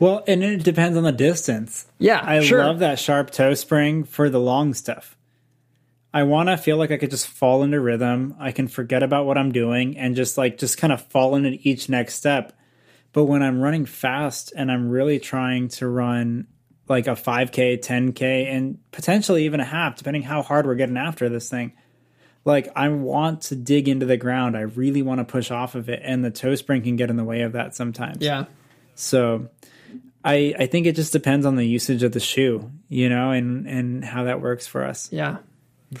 Well, and it depends on the distance. Yeah, I sure. love that sharp toe spring for the long stuff. I want to feel like I could just fall into rhythm. I can forget about what I'm doing and just like just kind of fall into each next step. But when I'm running fast and I'm really trying to run like a 5K, 10K, and potentially even a half, depending how hard we're getting after this thing, like I want to dig into the ground. I really want to push off of it. And the toe spring can get in the way of that sometimes. yeah, So I I think it just depends on the usage of the shoe, you know, and and how that works for us. yeah.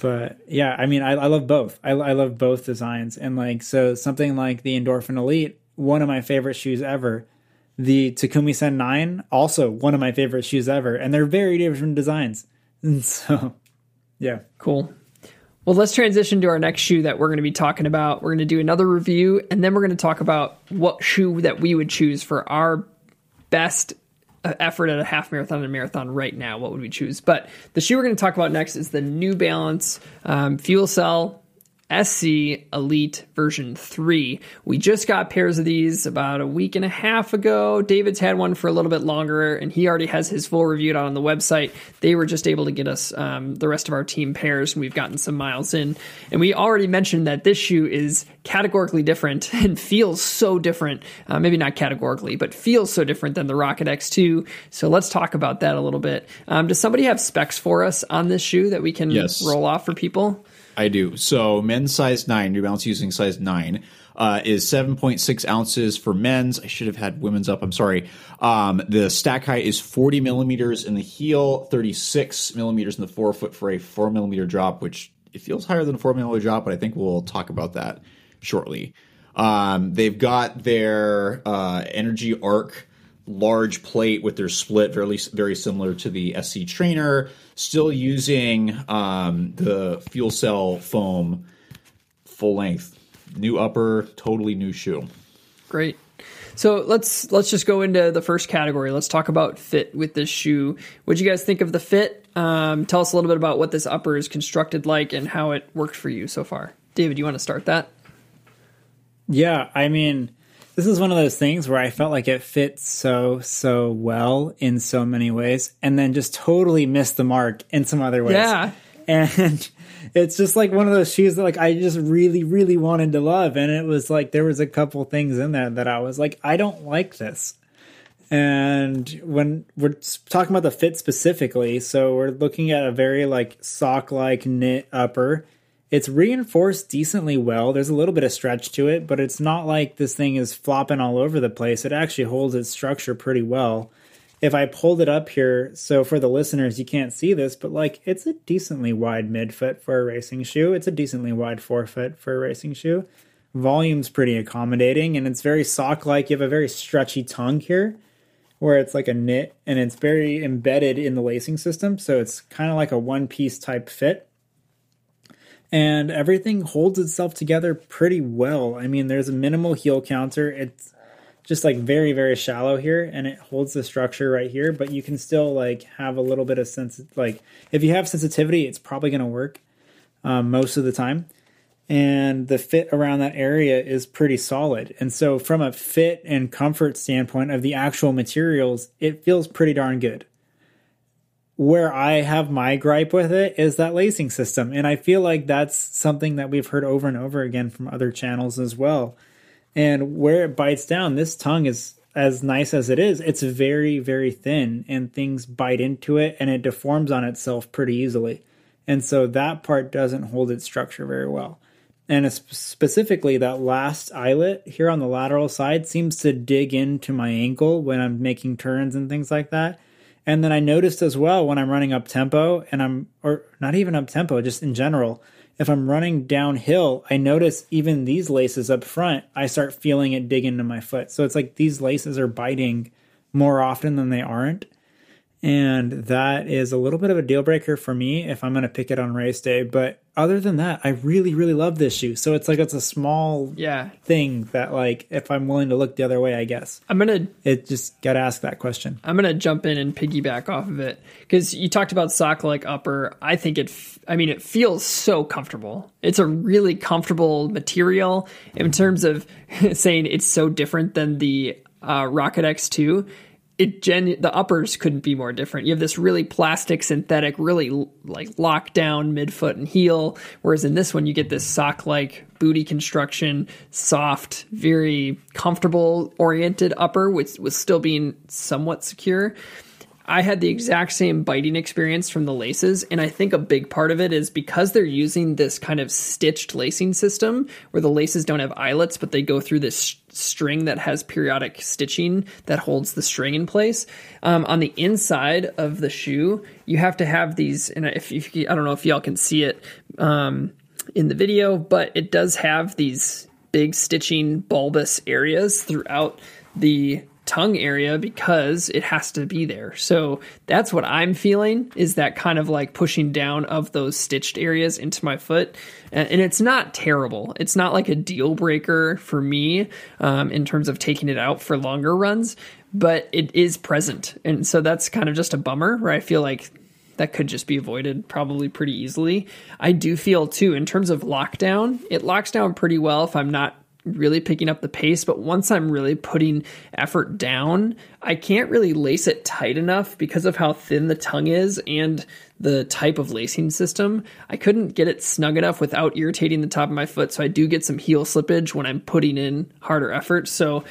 But yeah, I mean, I, I love both. I, I love both designs, and like so something like the Endorphin Elite, one of my favorite shoes ever. The Takumi Sen Nine, also one of my favorite shoes ever, and they're very different designs. And so, yeah, Cool. Well, let's transition to our next shoe that we're going to be talking about. We're going to do another review, and then we're going to talk about what shoe that we would choose for our best effort at a half marathon and a marathon right now. What would we choose? But the shoe we're going to talk about next is the New Balance um, FuelCell SC Elite version 3. We just got pairs of these about a week and a half ago. David's had one for a little bit longer, and he already has his full review out on the website. They were just able to get us um, the rest of our team pairs, and we've gotten some miles in. And we already mentioned that this shoe is categorically different and feels so different. Uh, maybe not categorically, but feels so different than the Rocket X2. So let's talk about that a little bit. Um, does somebody have specs for us on this shoe that we can Yes. roll off for people? I do. So men's size nine, New Balance using size nine, uh, is 7.6 ounces for men's. I should have had women's up. I'm sorry. Um, the stack height is 40 millimeters in the heel, 36 millimeters in the forefoot for a four millimeter drop, which it feels higher than a four millimeter drop, but I think we'll talk about that shortly. Um, they've got their uh, EnergyArc large plate with their split, very very similar to the SC Trainer. Still using um, the FuelCell foam, full length, new upper, totally new shoe. Great. So let's let's just go into the first category. Let's talk about fit with this shoe. What do you guys think of the fit? Um, tell us a little bit about what this upper is constructed like and how it worked for you so far. David, you want to start that? Yeah, I mean, this is one of those things where I felt like it fits so so well in so many ways, and then just totally missed the mark in some other ways. Yeah. and it's just like one of those shoes that like I just really really wanted to love, and it was like there was a couple things in there that I was like, I don't like this. And when we're talking about the fit specifically, so we're looking at a very like sock like knit upper. It's reinforced decently well. There's a little bit of stretch to it, but it's not like this thing is flopping all over the place. It actually holds its structure pretty well. If I pulled it up here, so for the listeners, you can't see this, but like it's a decently wide midfoot for a racing shoe. It's a decently wide forefoot for a racing shoe. volume's pretty accommodating and it's very sock like. You have a very stretchy tongue here where it's like a knit and it's very embedded in the lacing system. So it's kind of like a one piece type fit. And everything holds itself together pretty well. I mean, there's a minimal heel counter. It's just like very, very shallow here and it holds the structure right here, but you can still like have a little bit of sense. Like if you have sensitivity, it's probably going to work um, most of the time and the fit around that area is pretty solid. And so, from a fit and comfort standpoint of the actual materials, it feels pretty darn good. Where I have my gripe with it is that lacing system. And I feel like that's something that we've heard over and over again from other channels as well. And where it bites down, this tongue is as nice as it is, it's very, very thin and things bite into it and it deforms on itself pretty easily. And so that part doesn't hold its structure very well and specifically that last eyelet here on the lateral side seems to dig into my ankle when I'm making turns and things like that. And then I noticed as well when I'm running up tempo and I'm, or not even up tempo, just in general, if I'm running downhill, I notice even these laces up front, I start feeling it dig into my foot. So it's like these laces are biting more often than they aren't. And that is a little bit of a deal breaker for me if I'm going to pick it on race day. But other than that, I really, really love this shoe. So it's like it's a small yeah thing that like if I'm willing to look the other way, I guess I'm gonna it just got to ask that question. I'm gonna jump in and piggyback off of it because you talked about sock like upper. I think it. I mean, it feels so comfortable. It's a really comfortable material in terms of saying it's so different than the uh, Rocket X2 it gen the uppers couldn't be more different. You have this really plastic, synthetic, really like locked lockdown midfoot and heel, whereas in this one you get this sock like booty construction, soft, very comfortable oriented upper, which was still being somewhat secure. I had the exact same biting experience from the laces, and I think a big part of it is because they're using this kind of stitched lacing system where the laces don't have eyelets, but they go through this string that has periodic stitching that holds the string in place. Um, on the inside of the shoe, you have to have these, and if, if I don't know if y'all can see it um, in the video, but it does have these big stitching bulbous areas throughout the tongue area because it has to be there. So that's what I'm feeling is that kind of like pushing down of those stitched areas into my foot. And it's not terrible. It's not like a deal breaker for me um, in terms of taking it out for longer runs, but it is present. And so that's kind of just a bummer where I feel like that could just be avoided probably pretty easily. I do feel too, in terms of lockdown, it locks down pretty well if I'm not really picking up the pace, but once I'm really putting effort down, I can't really lace it tight enough because of how thin the tongue is and the type of lacing system. I couldn't get it snug enough without irritating the top of my foot, so I do get some heel slippage when I'm putting in harder effort. So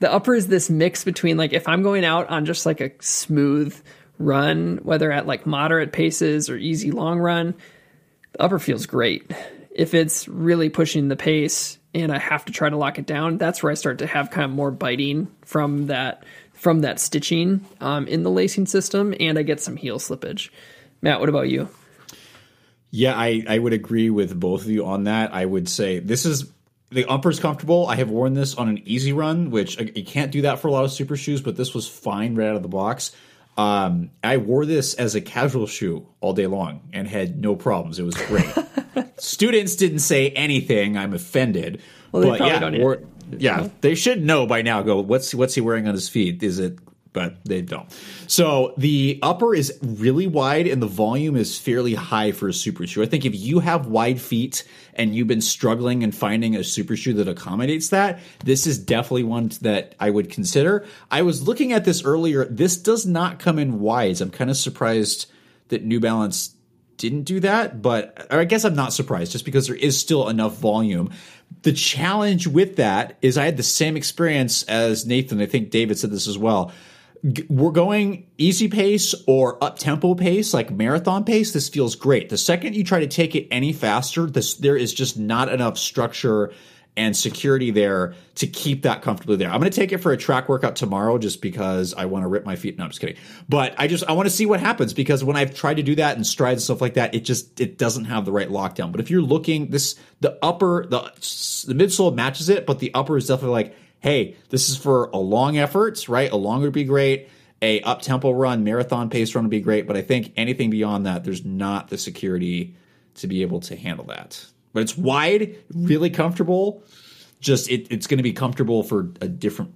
the upper is this mix between like if I'm going out on just like a smooth run, whether at like moderate paces or easy long run, the upper feels great. If it's really pushing the pace, and I have to try to lock it down, that's where I start to have kind of more biting from that from that stitching um, in the lacing system, and I get some heel slippage. Matt, what about you? Yeah, I, I would agree with both of you on that. I would say this is the upper's comfortable. I have worn this on an easy run, which you can't do that for a lot of super shoes, but this was fine right out of the box. Um, I wore this as a casual shoe all day long and had no problems. It was great. Students didn't say anything. I'm offended. Well, but yeah, wore, yeah, they should know by now. Go, what's what's he wearing on his feet? Is it? But they don't. So the upper is really wide and the volume is fairly high for a super shoe. I think if you have wide feet and you've been struggling and finding a super shoe that accommodates that, this is definitely one that I would consider. I was looking at this earlier. This does not come in wides. I'm kind of surprised that New Balance didn't do that, but I guess I'm not surprised just because there is still enough volume. The challenge with that is I had the same experience as Nathan. I think David said this as well. We're going easy pace or up tempo pace, like marathon pace. This feels great. The second you try to take it any faster, this, there is just not enough structure and security there to keep that comfortably there. I'm going to take it for a track workout tomorrow just because I want to rip my feet. No, I'm just kidding. But I just I want to see what happens because when I've tried to do that and strides and stuff like that, it just it doesn't have the right lockdown. But if you're looking this the upper the the midsole matches it, but the upper is definitely like, hey, this is for a long effort, right? A long would be great. A up tempo run, marathon pace run would be great, but I think anything beyond that, there's not the security to be able to handle that but it's wide, really comfortable. Just it, it's going to be comfortable for a different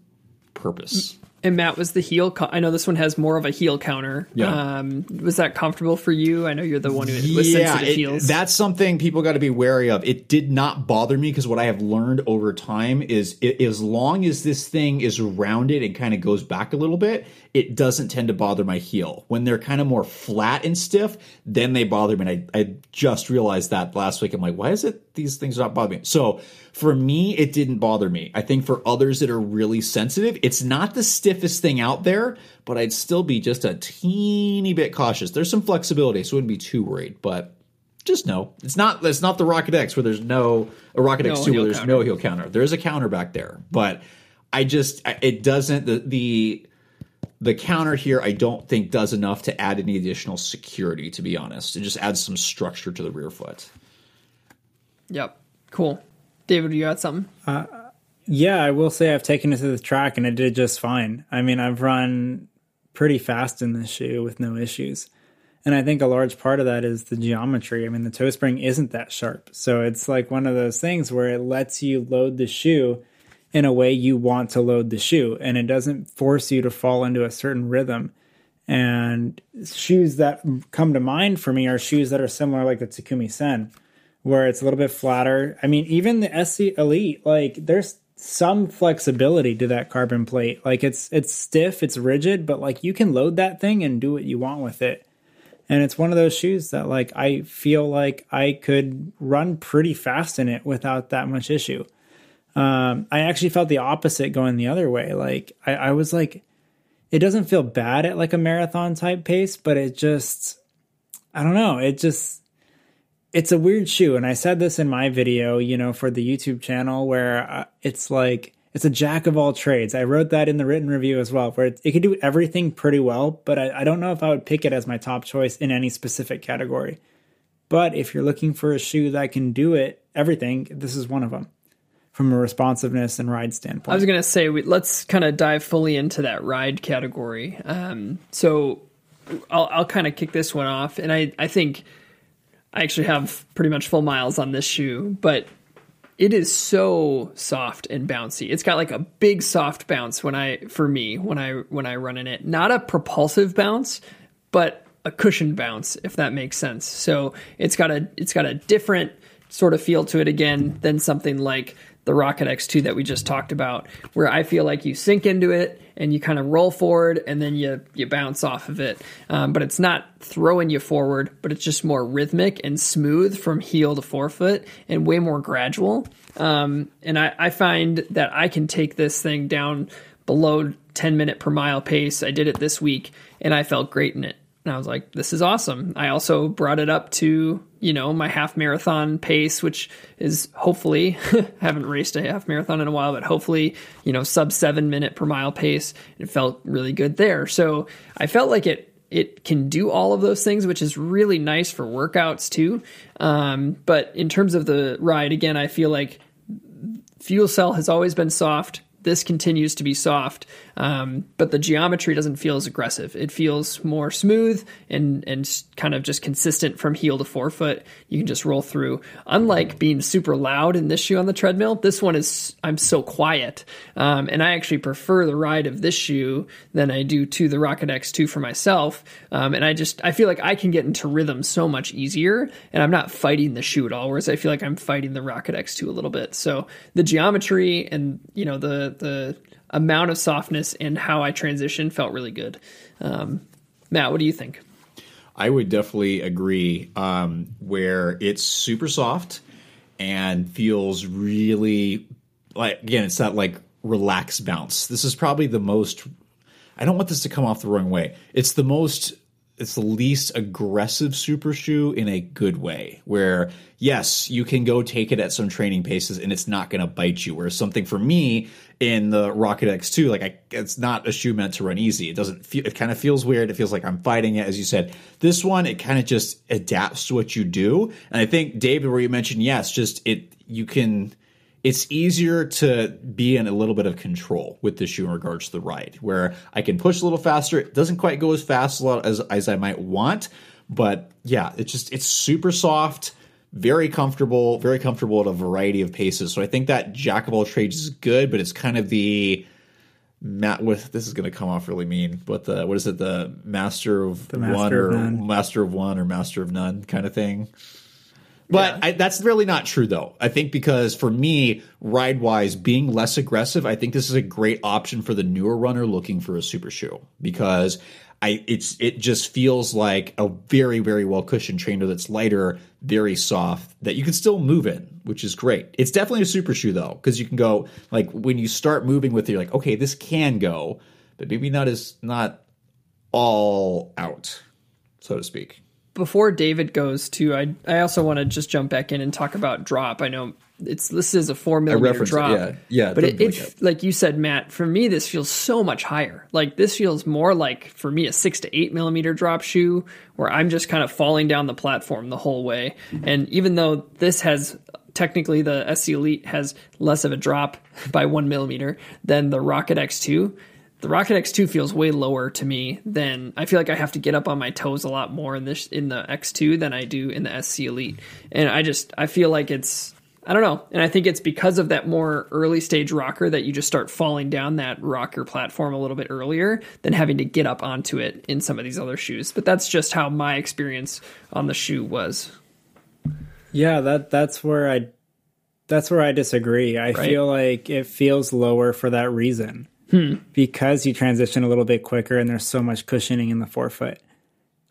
purpose. And Matt was the heel. Co- I know this one has more of a heel counter. Yeah. Um, was that comfortable for you? I know you're the one who with yeah, sensitive it- heels. that's something people got to be wary of. It did not bother me because what I have learned over time is it, as long as this thing is rounded and kind of goes back a little bit, it doesn't tend to bother my heel. When they're kind of more flat and stiff, then they bother me. And I, I just realized that last week. I'm like, why is it these things not bothering me? So for me, it didn't bother me. I think for others that are really sensitive, it's not the stiffest thing out there, but I'd still be just a teeny bit cautious. There's some flexibility, so I wouldn't be too worried, but just know it's not it's not the Rocket X where there's no a Rocket No X two where there's counter. no heel counter. There is a counter back there, but I just it doesn't the the the counter here I don't think does enough to add any additional security. To be honest, it just adds some structure to the rear foot. yep. Cool. David, you got something? Uh, yeah, I will say I've taken it to the track and it did just fine. I mean, I've run pretty fast in this shoe with no issues. And I think a large part of that is the geometry. I mean, the toe spring isn't that sharp. So it's like one of those things where it lets you load the shoe in a way you want to load the shoe and it doesn't force you to fall into a certain rhythm. And shoes that come to mind for me are shoes that are similar like the Takumi Sen where it's a little bit flatter. I mean, even the SC Elite, like there's some flexibility to that carbon plate. Like it's it's stiff, it's rigid, but like you can load that thing and do what you want with it. And it's one of those shoes that like I feel like I could run pretty fast in it without that much issue. Um, I actually felt the opposite going the other way. Like I, I was like, it doesn't feel bad at like a marathon type pace, but it just, I don't know, it just it's a weird shoe and i said this in my video you know for the youtube channel where uh, it's like it's a jack of all trades. I wrote that in the written review as well where it, it could do everything pretty well but I, I don't know if i would pick it as my top choice in any specific category. But if you're looking for a shoe that can do it everything this is one of them from a responsiveness and ride standpoint. I was gonna say we, let's kind of dive fully into that ride category. Um, so I'll, I'll kind of kick this one off, and I I think I actually have pretty much full miles on this shoe, but it is so soft and bouncy. It's got like a big soft bounce when I for me when I when I run in it. Not a propulsive bounce, but a cushioned bounce if that makes sense. So it's got a it's got a different sort of feel to it again than something like the Rocket X2 that we just talked about, where I feel like you sink into it and you kind of roll forward and then you you bounce off of it. Um, but it's not throwing you forward, but it's just more rhythmic and smooth from heel to forefoot and way more gradual. Um, and I, I find that I can take this thing down below 10 minute per mile pace. I did it this week and I felt great in it. And I was like, this is awesome. I also brought it up to, you know, my half marathon pace, which is hopefully, I haven't raced a half marathon in a while, but hopefully, you know, sub seven minute per mile pace. It felt really good there. So I felt like it, it can do all of those things, which is really nice for workouts too. Um, but in terms of the ride, again, I feel like FuelCell has always been soft. This continues to be soft, um, but the geometry doesn't feel as aggressive. It feels more smooth and and kind of just consistent from heel to forefoot. You can just roll through. Unlike being super loud in this shoe on the treadmill, this one is I'm so quiet, um, and I actually prefer the ride of this shoe than I do to the Rocket X2 for myself. Um, and I just I feel like I can get into rhythm so much easier, and I'm not fighting the shoe at all. Whereas I feel like I'm fighting the Rocket X2 a little bit. So the geometry and you know the the amount of softness and how I transition felt really good. Um, Matt, what do you think? I would definitely agree. Um, where it's super soft and feels really like again, it's that like relaxed bounce. This is probably the most. I don't want this to come off the wrong way. It's the most it's the least aggressive super shoe in a good way where yes you can go take it at some training paces and it's not going to bite you. Whereas something for me in the rocket x2 like I, it's not a shoe meant to run easy. It doesn't feel it kind of feels weird. It feels like i'm fighting it as you said. This one it kind of just adapts to what you do. And i think david where you mentioned yes just it you can it's easier to be in a little bit of control with the shoe in regards to the ride, where I can push a little faster. It doesn't quite go as fast as as I might want, but yeah, it's just it's super soft, very comfortable, very comfortable at a variety of paces. So I think that jack of all trades is good, but it's kind of the Matt with this is going to come off really mean, but the what is it the master of The master one of or none. master of one or master of none kind of thing. But I, that's really not true, though. I think because for me, ride wise, being less aggressive, I think this is a great option for the newer runner looking for a super shoe because I it's it just feels like a very very well cushioned trainer that's lighter, very soft that you can still move in, which is great. It's definitely a super shoe though because you can go like when you start moving with it, you're like okay, this can go, but maybe not as not all out, so to speak. Before David goes to, I I also want to just jump back in and talk about drop. I know it's this is a four millimeter referenced it, drop, yeah. Yeah, But it, it like you said, Matt. For me, this feels so much higher. Like this feels more like for me a six to eight millimeter drop shoe, where I'm just kind of falling down the platform the whole way. Mm-hmm. And even though this has technically the SC Elite has less of a drop by one millimeter than the Rocket X2 the Rocket X2 feels way lower to me than I feel like I have to get up on my toes a lot more in this in the X2 than I do in the SC Elite. And I just I feel like it's I don't know. And I think it's because of that more early stage rocker that you just start falling down that rocker platform a little bit earlier than having to get up onto it in some of these other shoes. But that's just how my experience on the shoe was. Yeah, that that's where I that's where I disagree. I Right. feel like it feels lower for that reason. Because you transition a little bit quicker and there's so much cushioning in the forefoot.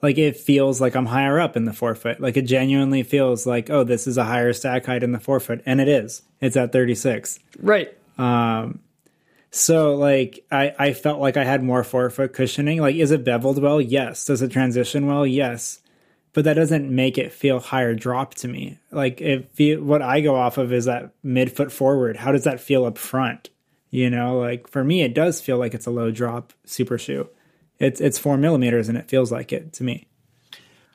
Like it feels like I'm higher up in the forefoot. Like it genuinely feels like, oh, this is a higher stack height in the forefoot. And it is. It's at 36. Right. Um, So like I, I felt like I had more forefoot cushioning. Like is it beveled well? Yes. Does it transition well? Yes. But that doesn't make it feel higher drop to me. Like feel what I go off of is that midfoot forward. How does that feel up front? You know, like for me it does feel like it's a low drop super shoe. It's it's four millimeters and it feels like it to me.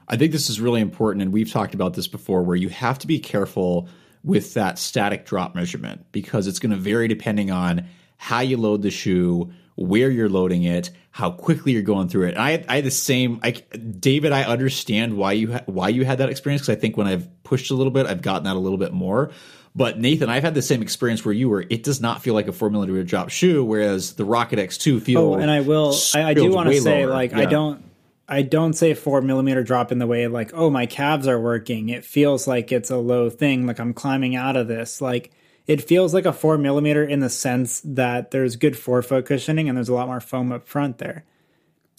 I think this is really important, and we've talked about this before, where you have to be careful with that static drop measurement because it's going to vary depending on how you load the shoe, where you're loading it, how quickly you're going through it. And I, I had the same. I, David, I understand why you ha- why you had that experience because I think when I've pushed a little bit, I've gotten that a little bit more. But Nathan, I've had the same experience where you were. It does not feel like a four millimeter drop shoe, whereas the Rocket X2 feels. Oh, and I will. I, I do want to say, lower. like, I don't. I don't say four millimeter drop in the way like, oh, my calves are working. It feels like it's a low thing. Like I'm climbing out of this. Like it feels like a four millimeter in the sense that there's good forefoot cushioning and there's a lot more foam up front there.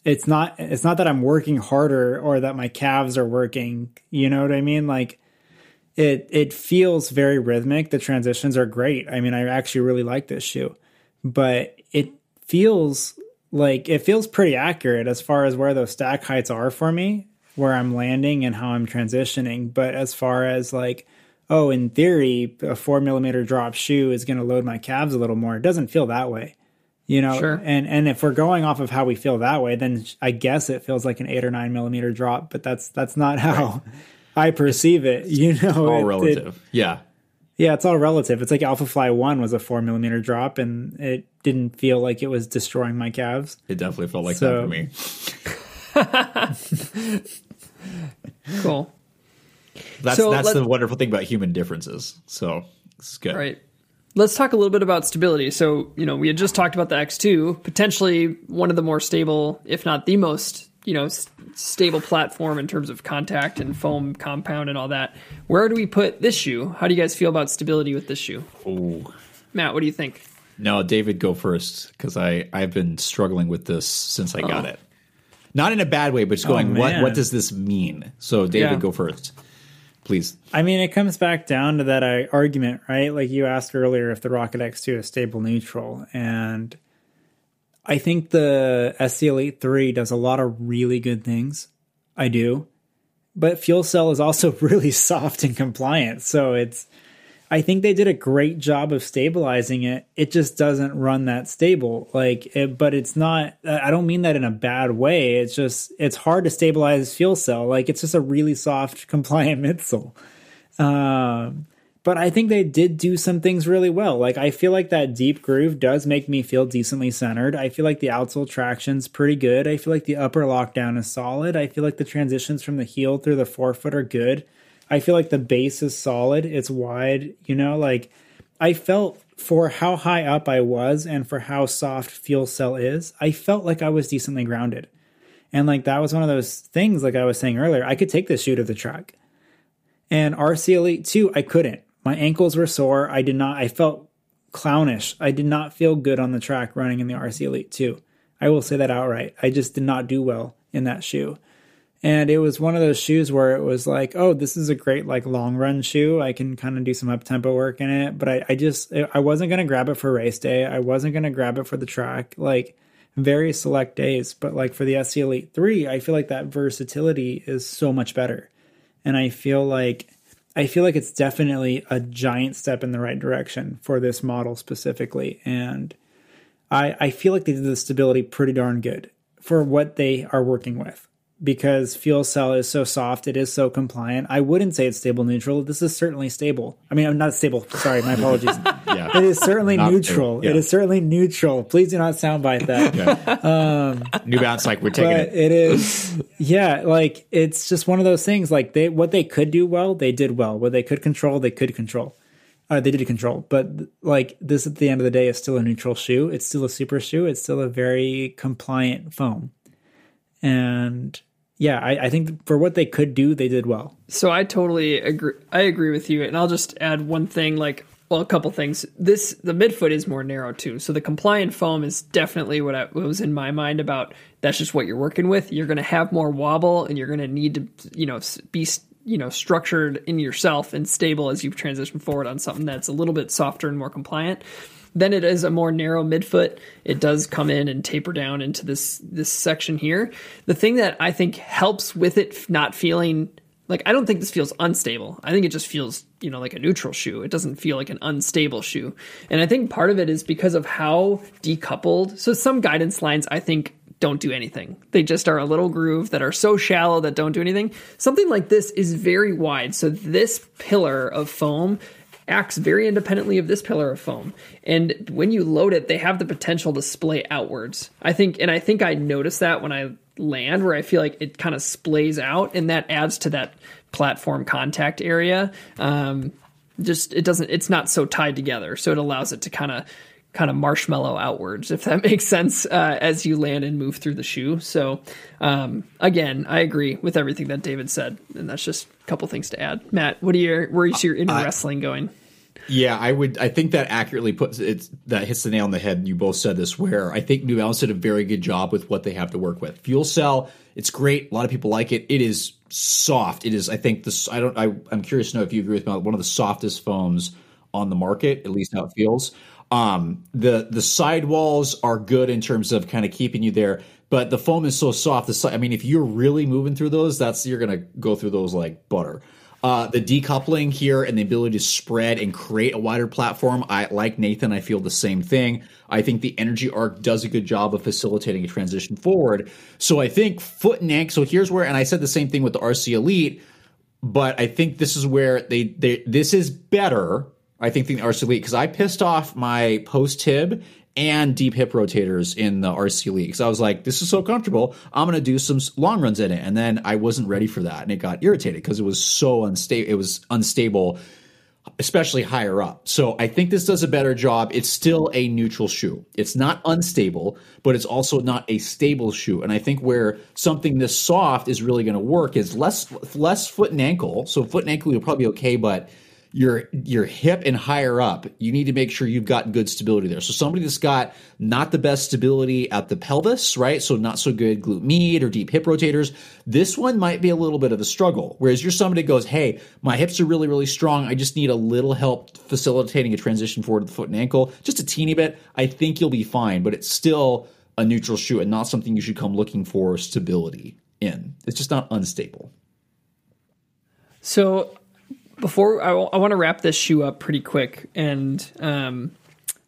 It's not. It's not that I'm working harder or that my calves are working. You know what I mean? Like it. It feels very rhythmic. The transitions are great. I mean, I actually really like this shoe, but it feels like it feels pretty accurate as far as where those stack heights are for me, where I'm landing and how I'm transitioning. But as far as like, oh, in theory, a four millimeter drop shoe is going to load my calves a little more. It doesn't feel that way, you know. Sure. And and if we're going off of how we feel that way, then I guess it feels like an eight or nine millimeter drop. But that's that's not how. I perceive it, you know. all it- it- relative. yeah. yeah, it's all relative. It's like Alphafly One was a four millimeter drop, and it didn't feel like it was destroying my calves. It definitely felt like So- that for me. Cool. That's So that's the wonderful thing about human differences. So this is good. Right. Let's talk a little bit about stability. So, you know, we had just talked about the X2, potentially one of the more stable, if not the most, you know, s- stable platform in terms of contact and foam compound and all that. Where do we put this shoe? How do you guys feel about stability with this shoe? Ooh. Matt, what do you think? No, David, go first because I I've been struggling with this since I got Oh. it. Not in a bad way, but just going, what what does this mean? So, David, Yeah. go first, please. I mean, it comes back down to that uh, argument, right? Like you asked earlier if the Rocket X2 is stable neutral. And I think the SC Elite 3 does a lot of really good things. I do. But FuelCell is also really soft and compliant. So it's, I think they did a great job of stabilizing it. It just doesn't run that stable. Like, it, but it's not, I don't mean that in a bad way. It's just, it's hard to stabilize FuelCell. Like, it's just a really soft, compliant midsole. Um, but I think they did do some things really well. Like I feel like that deep groove does make me feel decently centered. I feel like the outsole traction's pretty good. I feel like the upper lockdown is solid. I feel like the transitions from the heel through the forefoot are good. I feel like the base is solid. It's wide, you know, like I felt for how high up I was and for how soft FuelCell is, I felt like I was decently grounded. And like that was one of those things like I was saying earlier, I could take this shoe to the track. And RC Elite 2, I couldn't. My ankles were sore. I did not, I felt clownish. I did not feel good on the track running in the RC Elite 2. I will say that outright. I just did not do well in that shoe. And it was one of those shoes where it was like, oh, this is a great like long run shoe. I can kind of do some up tempo work in it. But I, I just, I wasn't going to grab it for race day. I wasn't going to grab it for the track. Like, very select days. But like for the SC Elite 3, I feel like that versatility is so much better. And I feel like I feel like it's definitely a giant step in the right direction for this model specifically. And I, I feel like they did the stability pretty darn good for what they are working with because FuelCell is so soft, it is so compliant. I wouldn't say it's stable neutral. This is certainly stable. I mean, I'm not stable. Sorry, my apologies. yeah. It is certainly not neutral. Yeah. It is certainly neutral. Please do not soundbite that. Yeah. Um, New Balance, like we're taking it. It is, yeah, like it's just one of those things. Like they, what they could do well, they did well. What they could control, they could control. Uh, they did control, but like this at the end of the day is still a neutral shoe. It's still a super shoe. It's still a very compliant foam, and yeah, I, I, think for what they could do, they did well. So I totally agree. I agree with you, and I'll just add one thing. Like, well, a couple things. This the midfoot is more narrow too, so the compliant foam is definitely what, I, what was in my mind about. That's just what you're working with. You're going to have more wobble, and you're going to need to, you know, be you know structured in yourself and stable as you transition forward on something that's a little bit softer and more compliant. Then it is a more narrow midfoot. It does come in and taper down into this this section here. The thing that I think helps with it not feeling like I don't think this feels unstable. I think it just feels, you know, like a neutral shoe. It doesn't feel like an unstable shoe. And I think part of it is because of how decoupled. So some guidance lines I think don't do anything. They just are a little groove that are so shallow that don't do anything. Something like this is very wide. So this pillar of foam acts very independently of this pillar of foam. And when you load it, they have the potential to splay outwards. I think, and I think I noticed that when I land, where I feel like it kind of splays out, and that adds to that platform contact area. Um, just it doesn't, it's not so tied together, so it allows it to kind of kind of marshmallow outwards, if that makes sense, uh, as you land and move through the shoe. So, um, again, I agree with everything that David said, and that's just a couple things to add. Matt, what are your where's your inner uh, wrestling going? Yeah, I would. I think that accurately puts it. That hits the nail on the head. You both said this. Where I think New Balance did a very good job with what they have to work with. FuelCell, it's great. A lot of people like it. It is soft. It is. I think this. I don't. I, I'm curious to know if you agree with me. One of the softest foams on the market, at least how it feels. Um, the the sidewalls are good in terms of kind of keeping you there, but the foam is so soft. The I mean, if you're really moving through those, that's you're gonna go through those like butter. Uh, the decoupling here and the ability to spread and create a wider platform, I like Nathan. I feel the same thing. I think the EnergyArc does a good job of facilitating a transition forward. So I think foot and ankle. So here's where, and I said the same thing with the RC Elite, but I think this is where they, they this is better. I think the RC Elite because I pissed off my post tib and deep hip rotators in the RC Elite. Because I was like, this is so comfortable. I'm going to do some long runs in it. And then I wasn't ready for that. And it got irritated because it was so unstable. It was unstable, especially higher up. So I think this does a better job. It's still a neutral shoe. It's not unstable, but it's also not a stable shoe. And I think where something this soft is really going to work is less, less foot and ankle. So foot and ankle, you'll probably be okay, but your your hip and higher up, you need to make sure you've got good stability there. So somebody that's got not the best stability at the pelvis, right? So not so good glute med or deep hip rotators. This one might be a little bit of a struggle. Whereas you're somebody that goes, hey, my hips are really, really strong. I just need a little help facilitating a transition forward to the foot and ankle, just a teeny bit. I think you'll be fine, but it's still a neutral shoe and not something you should come looking for stability. in. It's just not unstable. So before I, want to wrap this shoe up pretty quick, and um,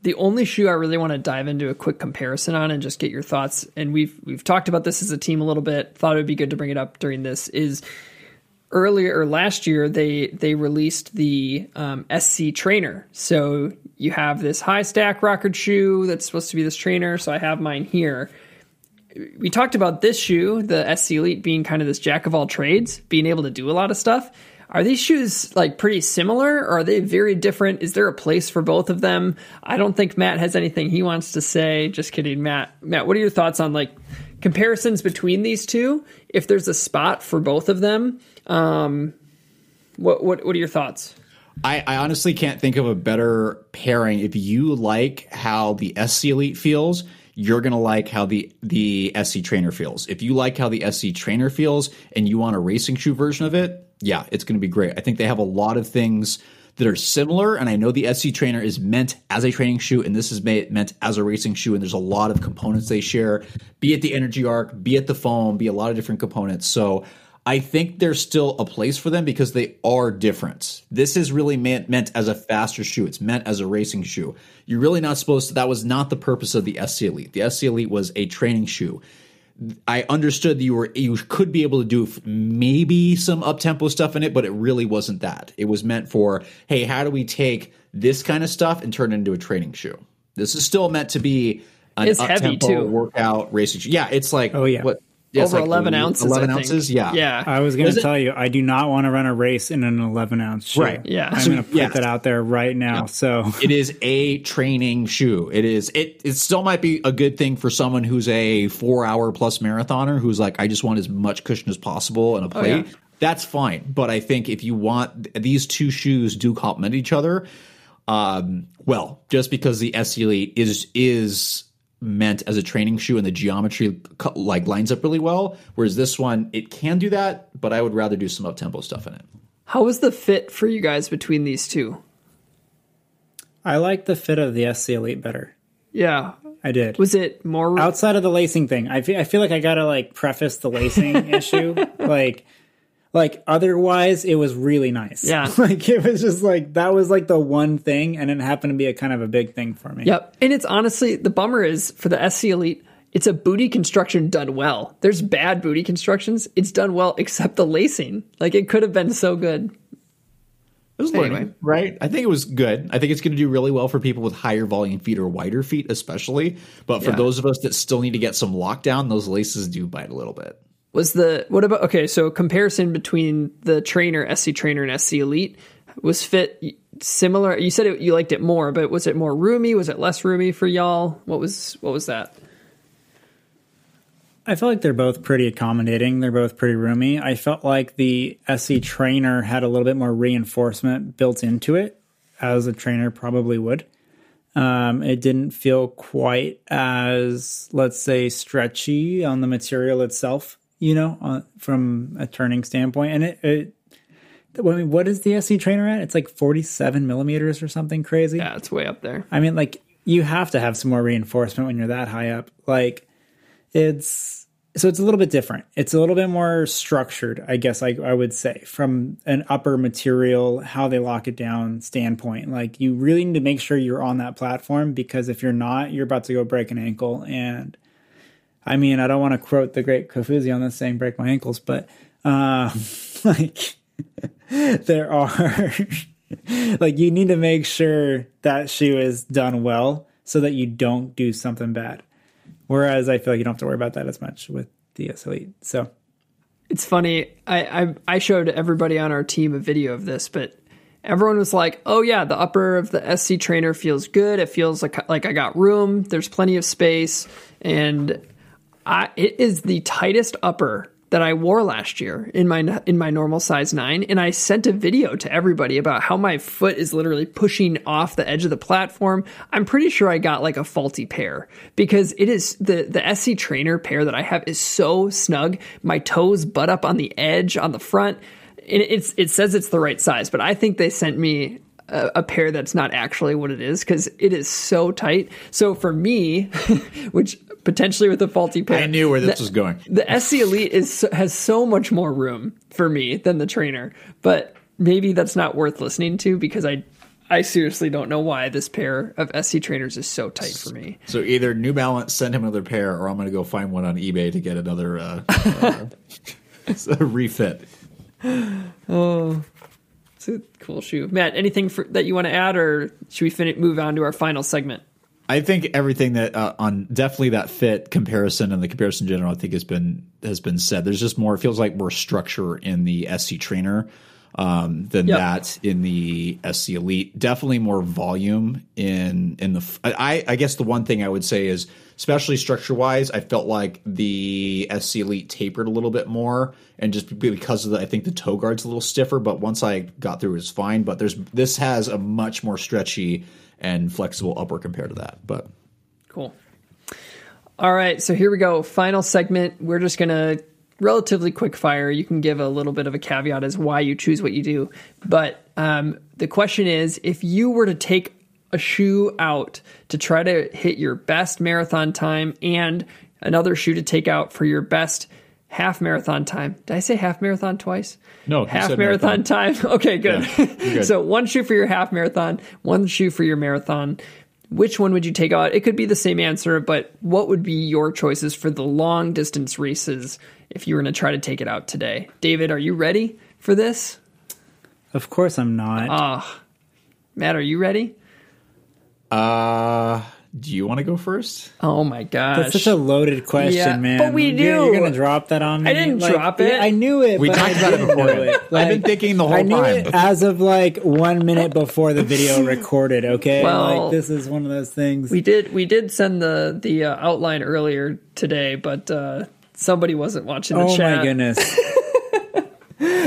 the only shoe I really want to dive into a quick comparison on and just get your thoughts. And we've we've talked about this as a team a little bit. Thought it would be good to bring it up during this. Is earlier or last year they they released the um, SC trainer. So you have this high stack rocket shoe that's supposed to be this trainer. So I have mine here. We talked about this shoe, the SC Elite, being kind of this jack of all trades, being able to do a lot of stuff. Are these shoes like pretty similar or are they very different? Is there a place for both of them? I don't think Matt has anything he wants to say. Just kidding, Matt. Matt, what are your thoughts on like comparisons between these two? If there's a spot for both of them, um, what what what are your thoughts? I, I honestly can't think of a better pairing. If you like how the SC Elite feels, you're gonna like how the the SC Trainer feels. If you like how the SC Trainer feels and you want a racing shoe version of it, yeah, it's going to be great. I think they have a lot of things that are similar, and I know the SC Trainer is meant as a training shoe, and this is made, meant as a racing shoe, and there's a lot of components they share, be it the EnergyArc, be it the foam, be a lot of different components. So I think there's still a place for them because they are different. This is really meant, meant as a faster shoe. It's meant as a racing shoe. You're really not supposed to, that was not the purpose of the SC Elite. The SC Elite was a training shoe. I understood that you were you could be able to do maybe some up tempo stuff in it, but it really wasn't that. It was meant for hey, how do we take this kind of stuff and turn it into a training shoe? This is still meant to be an it's heavy too. workout racing shoe. Yeah, it's like oh yeah, what yeah, over like 11 ounces. 11 ounces, yeah. Yeah. I was going to tell you, I do not want to run a race in an 11 ounce shoe. Right. Yeah. I'm So, going to put yeah. that out there right now. Yeah. So it is a training shoe. It is it it still might be a good thing for someone who's a 4-hour plus marathoner who's like I just want as much cushion as possible in a plate. yeah. That's fine, but I think if you want these two shoes do complement each other, um well, just because the SC Elite is is meant as a training shoe and the geometry co- like lines up really well whereas this one it can do that but i would rather do some up tempo stuff in it How was the fit for you guys between these two? I like the fit of the SC Elite better. Yeah. I did. Was it more outside of the lacing thing i feel, I feel like i gotta like preface the lacing issue like like otherwise it was really nice Yeah. like it was just like that was like the one thing and it happened to be a kind of a big thing for me Yep. And it's honestly the bummer is for the SC Elite, it's a booty construction done well. There's bad booty constructions. It's done well except the lacing. Like it could have been so good. It was Anyway. right? I think it was good. I think it's going to do really well for people with higher volume feet or wider feet, especially. But for Yeah. those of us that still need to get some lockdown, those laces do bite a little bit. Was the what about okay, so comparison between the trainer, SC trainer and SC Elite was fit similar. You said it, you liked it more, but was it more roomy? Was it less roomy for y'all? What was what was that? I feel like they're both pretty accommodating. They're both pretty roomy. I felt like the SC trainer had a little bit more reinforcement built into it, as a trainer probably would. Um, it didn't feel quite as, let's say, stretchy on the material itself, you know, uh, from a turning standpoint. And it, it, I mean, what is the SC trainer at? It's like 47 millimeters or something crazy. Yeah, it's way up there. I mean, like you have to have some more reinforcement when you're that high up. Like it's so it's a little bit different. It's a little bit more structured, I guess I, I would say, from an upper material, how they lock it down standpoint. Like you really need to make sure you're on that platform because if you're not, you're about to go break an ankle. And I mean, I don't want to quote the great Kofuzi on this saying break my ankles, but uh, like there are like you need to make sure that shoe is done well so that you don't do something bad. Whereas I feel like you don't have to worry about that as much with the S Elite. So It's funny. I, I I showed everybody on our team a video of this, but everyone was like, "Oh yeah, the upper of the SC trainer feels good. It feels like like I got room. There's plenty of space, and I it is the tightest upper that I wore last year in my in my normal size 9 and I sent a video to everybody about how my foot is literally pushing off the edge of the platform. I'm pretty sure I got like a faulty pair because it is the the SC trainer pair that I have is so snug. My toes butt up on the edge on the front. And it's it says it's the right size, but I think they sent me a, a pair that's not actually what it is because it is so tight. So for me, which potentially with a faulty pair. I knew where this was going. The SC Elite is has so much more room for me than the trainer, but maybe that's not worth listening to because I I seriously don't know why this pair of SC trainers is so tight for me. So either New Balance send him another pair, or I'm going to go find one on eBay to get another uh, uh, refit. Oh, it's a cool shoe. Matt, anything for, that you want to add, or should we fin- move on to our final segment? I think everything that uh, on definitely that fit comparison and the comparison in general, I think has been has been said. There's just more. It feels like more structure in the SC trainer um, than Yep. that in the SC Elite. Definitely more volume in in the. I I guess the one thing I would say is, especially structure wise, I felt like the SC Elite tapered a little bit more, and just because of the, I think the toe guard's a little stiffer. But once I got through, it was fine. But there's this has a much more stretchy and flexible upper compared to that. But Cool. All right, so here we go. Final segment. We're just gonna relatively quick fire. You can give a little bit of a caveat as why you choose what you do, but um, the question is, if you were to take a shoe out to try to hit your best marathon time and another shoe to take out for your best half marathon time. Did I say half marathon twice? No, half said marathon, marathon. time. Okay, good. Yeah, good. so one shoe for your half marathon, one shoe for your marathon. Which one would you take out? It could be the same answer, but what would be your choices for the long distance races if you were going to try to take it out today? David, are you ready for this? Of course, I'm not. Matt, are you ready? Uh, do you want to go first? Oh my gosh. That's such a loaded question, Yeah, man. but we You're- do. You're, gonna drop that on me. I didn't Like, drop it. I knew it. We but talked I about it before. know it. I've been thinking the whole time. I knew time. it as of like one minute before the video recorded. Okay, Well, like this is one of those things. we did we did send the the uh, outline earlier today, but uh, somebody wasn't watching the oh chat. my goodness!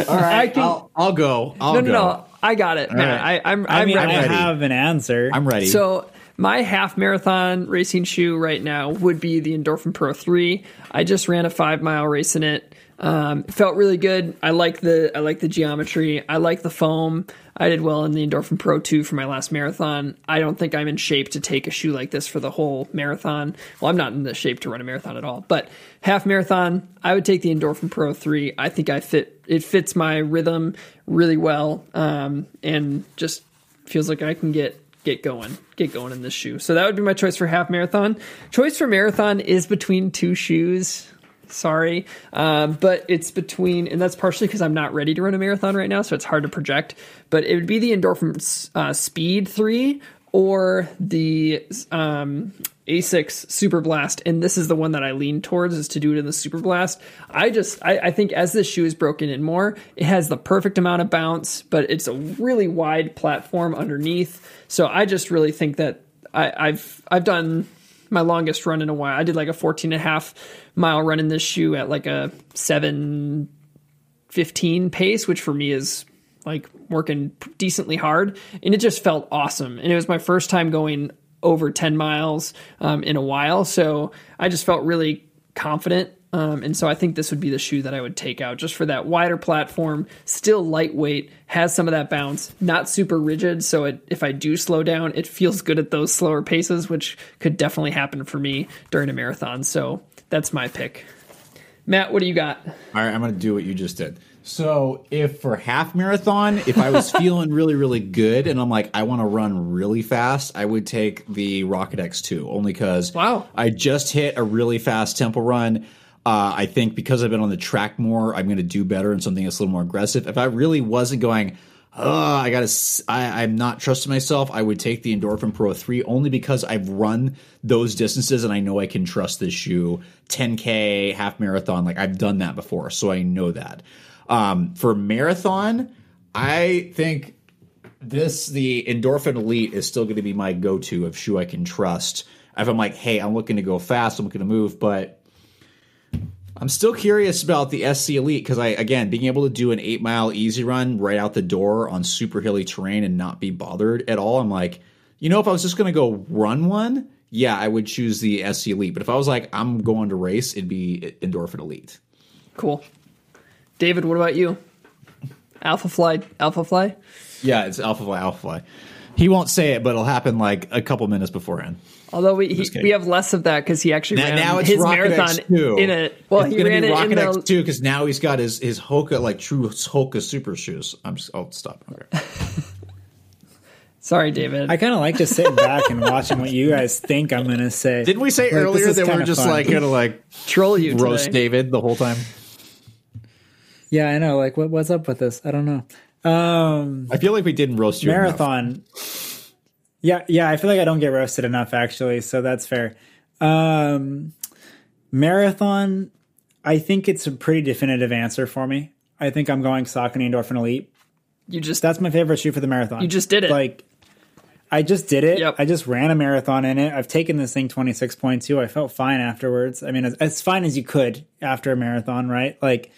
All right, I can- I'll, I'll go. I'll No, go. no, no. I got it, man. right. I, I'm I I'm mean, ready. I have an answer. I'm ready. So my half marathon racing shoe right now would be the Endorphin Pro 3. I just ran a five mile race in it. Um, felt really good. I like the I like the geometry. I like the foam. I did well in the Endorphin Pro 2 for my last marathon. I don't think I'm in shape to take a shoe like this for the whole marathon. Well, I'm not in the shape to run a marathon at all. But half marathon, I would take the Endorphin Pro 3. I think I fit it fits my rhythm really well. Um, and just feels like I can get get going, get going in this shoe. So that would be my choice for half marathon. Choice for marathon is between two shoes. Sorry, um, but it's between, and that's partially because I'm not ready to run a marathon right now, so it's hard to project. But it would be the Endorphin uh, Speed Three or the um, Asics Superblast, and this is the one that I lean towards is to do it in the Superblast. I just I, I think as this shoe is broken in more, it has the perfect amount of bounce, but it's a really wide platform underneath. So I just really think that I, I've I've done my longest run in a while. I did like a 14 and a half mile run in this shoe at like a 7 15 pace, which for me is like working decently hard. And it just felt awesome. And it was my first time going over 10 miles um, in a while. So I just felt really confident. Um, and so I think this would be the shoe that I would take out just for that wider platform, still lightweight, has some of that bounce, not super rigid. So it, if I do slow down, it feels good at those slower paces, which could definitely happen for me during a marathon. So that's my pick. Matt, what do you got? All right, I'm going to do what you just did. So, if for half marathon, if I was feeling really, really good and I'm like, I want to run really fast, I would take the Rocket X2 only because Wow. I just hit a really fast tempo run. Uh, I think because I've been on the track more, I'm going to do better in something that's a little more aggressive. If I really wasn't going, oh, I got to, I'm not trusting myself, I would take the Endorphin Pro 3 only because I've run those distances and I know I can trust this shoe. 10K, half marathon, like I've done that before, so I know that. Um, for marathon, I think this the endorphin elite is still going to be my go-to of shoe I can trust. If I'm like, hey, I'm looking to go fast, I'm looking to move, but I'm still curious about the SC Elite because I again being able to do an eight mile easy run right out the door on super hilly terrain and not be bothered at all. I'm like, you know, if I was just going to go run one, yeah, I would choose the SC Elite. But if I was like, I'm going to race, it'd be Endorphin Elite. Cool. David, what about you? Alphafly, Alpha Fly? Yeah, it's Alphafly, Alpha Fly. He won't say it, but it'll happen like a couple minutes beforehand. Although we he, we have less of that because he actually Now, ran now it's his Rocket marathon X2. in it. Well, it's he gonna ran be it Rocket in X the. two because now he's got his his Hoka like true Hoka super shoes. I'm just, I'll stop. Okay. Sorry, David. I kind of like just sitting back and watching what you guys think I'm going to say. Didn't we say Like, earlier that we kinda just fun. like gonna like troll you roast today. David the whole time? Yeah, I know. Like, what, what's up with this? I don't know. Um, I feel like we didn't roast you. enough. marathon. Yeah, yeah. I feel like I don't get roasted enough, actually. So that's fair. Um, marathon. I think it's a pretty definitive answer for me. I think I'm going Saucony Endorphin Elite. You just That's my favorite shoe for the marathon. You just did it. Like, I just did it. Yep. I just ran a marathon in it. I've taken this thing 26.2. I felt fine afterwards. I mean, as, as fine as you could after a marathon, right? Like,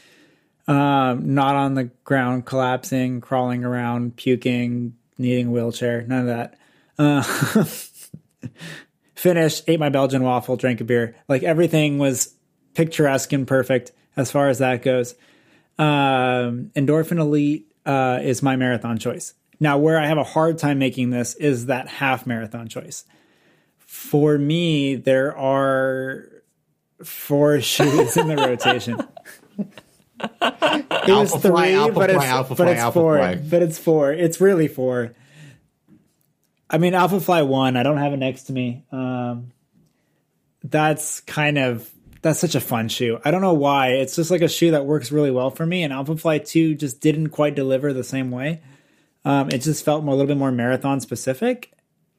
um, not on the ground, collapsing, crawling around, puking, needing a wheelchair, none of that. Uh, finished, ate my Belgian waffle, drank a beer. Like everything was picturesque and perfect as far as that goes. Um, Endorphin Elite uh, is my marathon choice. Now, where I have a hard time making this is that half marathon choice. For me, there are four shoes in the rotation. It was Alpha three, Fly, Alpha but Fly, it's, Alpha but Fly, it's Alpha four. Fly. But it's four. It's really four. I mean, Alphafly one. I don't have it next to me. Um, that's kind of that's such a fun shoe. I don't know why. It's just like a shoe that works really well for me. And Alphafly two just didn't quite deliver the same way. Um, it just felt more, a little bit more marathon specific.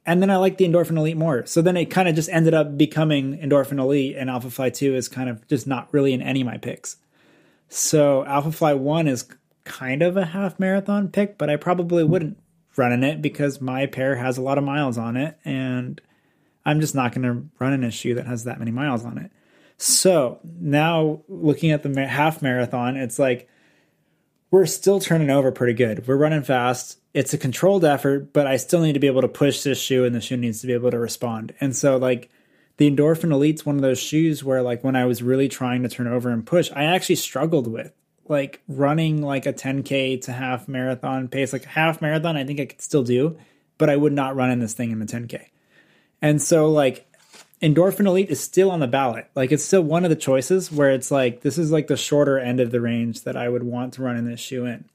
And then I like the Endorphin Elite more. So then it kind of just ended up becoming Endorphin Elite, and Alphafly 2 is kind of just not really in any of my picks. So Alphafly 1 is kind of a half marathon pick, but I probably wouldn't run in it because my pair has a lot of miles on it, and I'm just not going to run in a shoe that has that many miles on it. So now looking at the half marathon, it's like we're still turning over pretty good. We're running fast. It's a controlled effort, but I still need to be able to push this shoe and the shoe needs to be able to respond. And so like the Endorphin Elite's one of those shoes where like when I was really trying to turn over and push, I actually struggled with like running like a 10k to half marathon pace, like half marathon, I think I could still do, but I would not run in this thing in the 10k. And so like Endorphin Elite is still on the ballot. Like it's still one of the choices where it's like this is like the shorter end of the range that I would want to run in this shoe in.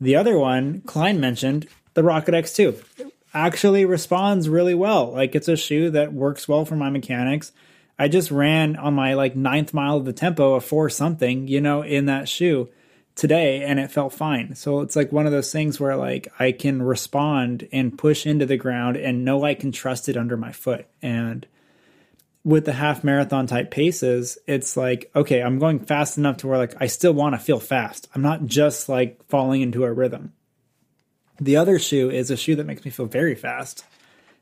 The other one, Klein mentioned, the Rocket X2, actually responds really well. Like it's a shoe that works well for my mechanics. I just ran on my like ninth mile of the tempo a four something, you know, in that shoe today and it felt fine. So it's like one of those things where like I can respond and push into the ground and know I can trust it under my foot. And with the half marathon type paces, it's like, okay, I'm going fast enough to where like I still want to feel fast. I'm not just like falling into a rhythm. The other shoe is a shoe that makes me feel very fast.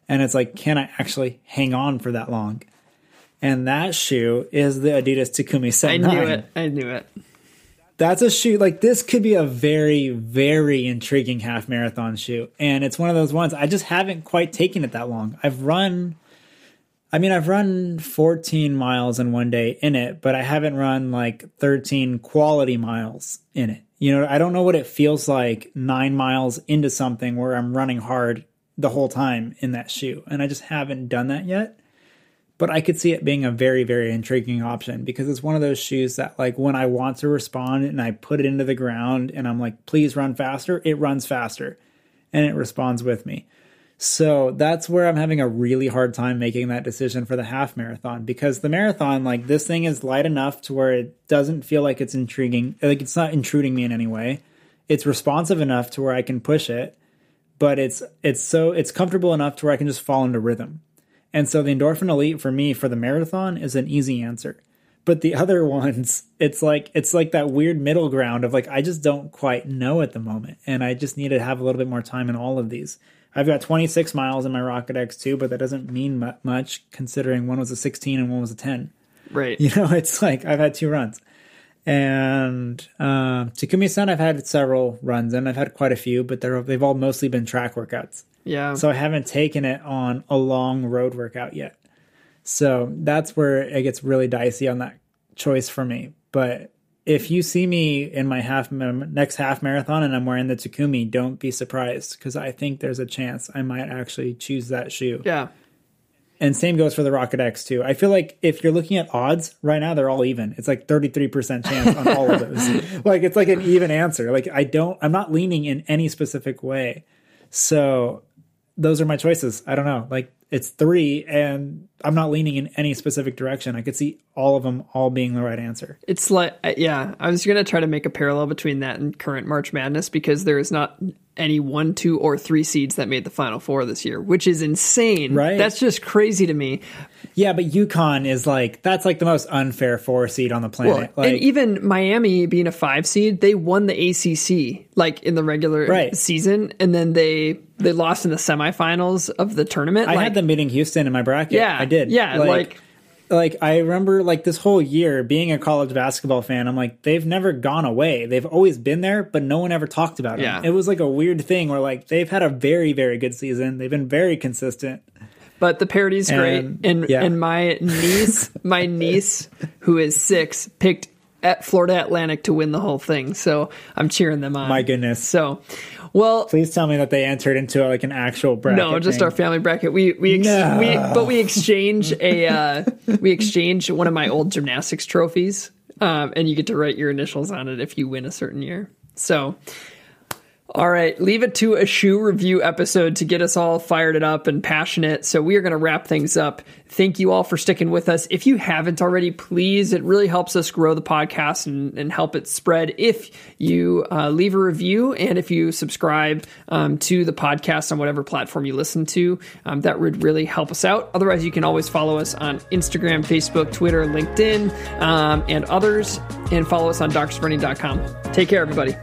And it's like, can I actually hang on for that long? And that shoe is the Adidas Takumi I knew it. I knew it. that's a shoe like this could be a very very intriguing half marathon shoe and it's one of those ones i just haven't quite taken it that long i've run i mean i've run 14 miles in one day in it but i haven't run like 13 quality miles in it you know i don't know what it feels like nine miles into something where i'm running hard the whole time in that shoe and i just haven't done that yet but I could see it being a very, very intriguing option because it's one of those shoes that, like, when I want to respond and I put it into the ground and I'm like, please run faster, it runs faster and it responds with me. So that's where I'm having a really hard time making that decision for the half marathon because the marathon, like, this thing is light enough to where it doesn't feel like it's intriguing, like, it's not intruding me in any way. It's responsive enough to where I can push it, but it's, it's so, it's comfortable enough to where I can just fall into rhythm. And so the endorphin elite for me for the marathon is an easy answer. But the other ones, it's like it's like that weird middle ground of like I just don't quite know at the moment and I just need to have a little bit more time in all of these. I've got 26 miles in my Rocket X2, but that doesn't mean mu- much considering one was a 16 and one was a 10. Right. You know, it's like I've had two runs. And uh, Takumi Sen, I've had several runs and I've had quite a few, but they're, they've all mostly been track workouts. Yeah. So I haven't taken it on a long road workout yet. So that's where it gets really dicey on that choice for me. But if you see me in my half next half marathon and I'm wearing the Takumi, don't be surprised because I think there's a chance I might actually choose that shoe. yeah. And same goes for the Rocket X2. I feel like if you're looking at odds right now, they're all even. It's like 33% chance on all of those. like it's like an even answer. Like I don't, I'm not leaning in any specific way. So those are my choices. I don't know. Like it's three and I'm not leaning in any specific direction. I could see all of them all being the right answer. It's like, uh, yeah, I was going to try to make a parallel between that and current March Madness because there is not any one, two, or three seeds that made the Final Four this year, which is insane. Right. That's just crazy to me. Yeah, but UConn is like that's like the most unfair four seed on the planet. Well, like, and even Miami being a five seed, they won the ACC like in the regular Right. season, and then they they lost in the semifinals of the tournament. I like, had them beating Houston in my bracket. Yeah, I did. yeah, like- like I remember like this whole year being a college basketball fan, I'm like, they've never gone away. They've always been there, but no one ever talked about them. Yeah. It was like a weird thing where like they've had a very, very good season. They've been very consistent. But the parody's great, And- and yeah. and my niece, my niece who is six, picked at Florida Atlantic to win the whole thing. So I'm cheering them on. My goodness. So, well, Please tell me that they entered into like an actual bracket. no, just thing. our family bracket. We we, ex- No. we but we exchange a uh, we exchange one of my old gymnastics trophies, um, and you get to write your initials on it if you win a certain year. So. All right, leave it to a shoe review episode to get us all fired it up and passionate. So we are going to wrap things up. Thank you all for sticking with us. If you haven't already, please, it really helps us grow the podcast and, and help it spread. If you uh, leave a review and if you subscribe um, to the podcast on whatever platform you listen to, um, that would really help us out. Otherwise, you can always follow us on Instagram, Facebook, Twitter, LinkedIn, um, and others, and follow us on doctorsrunning.com. Take care, everybody.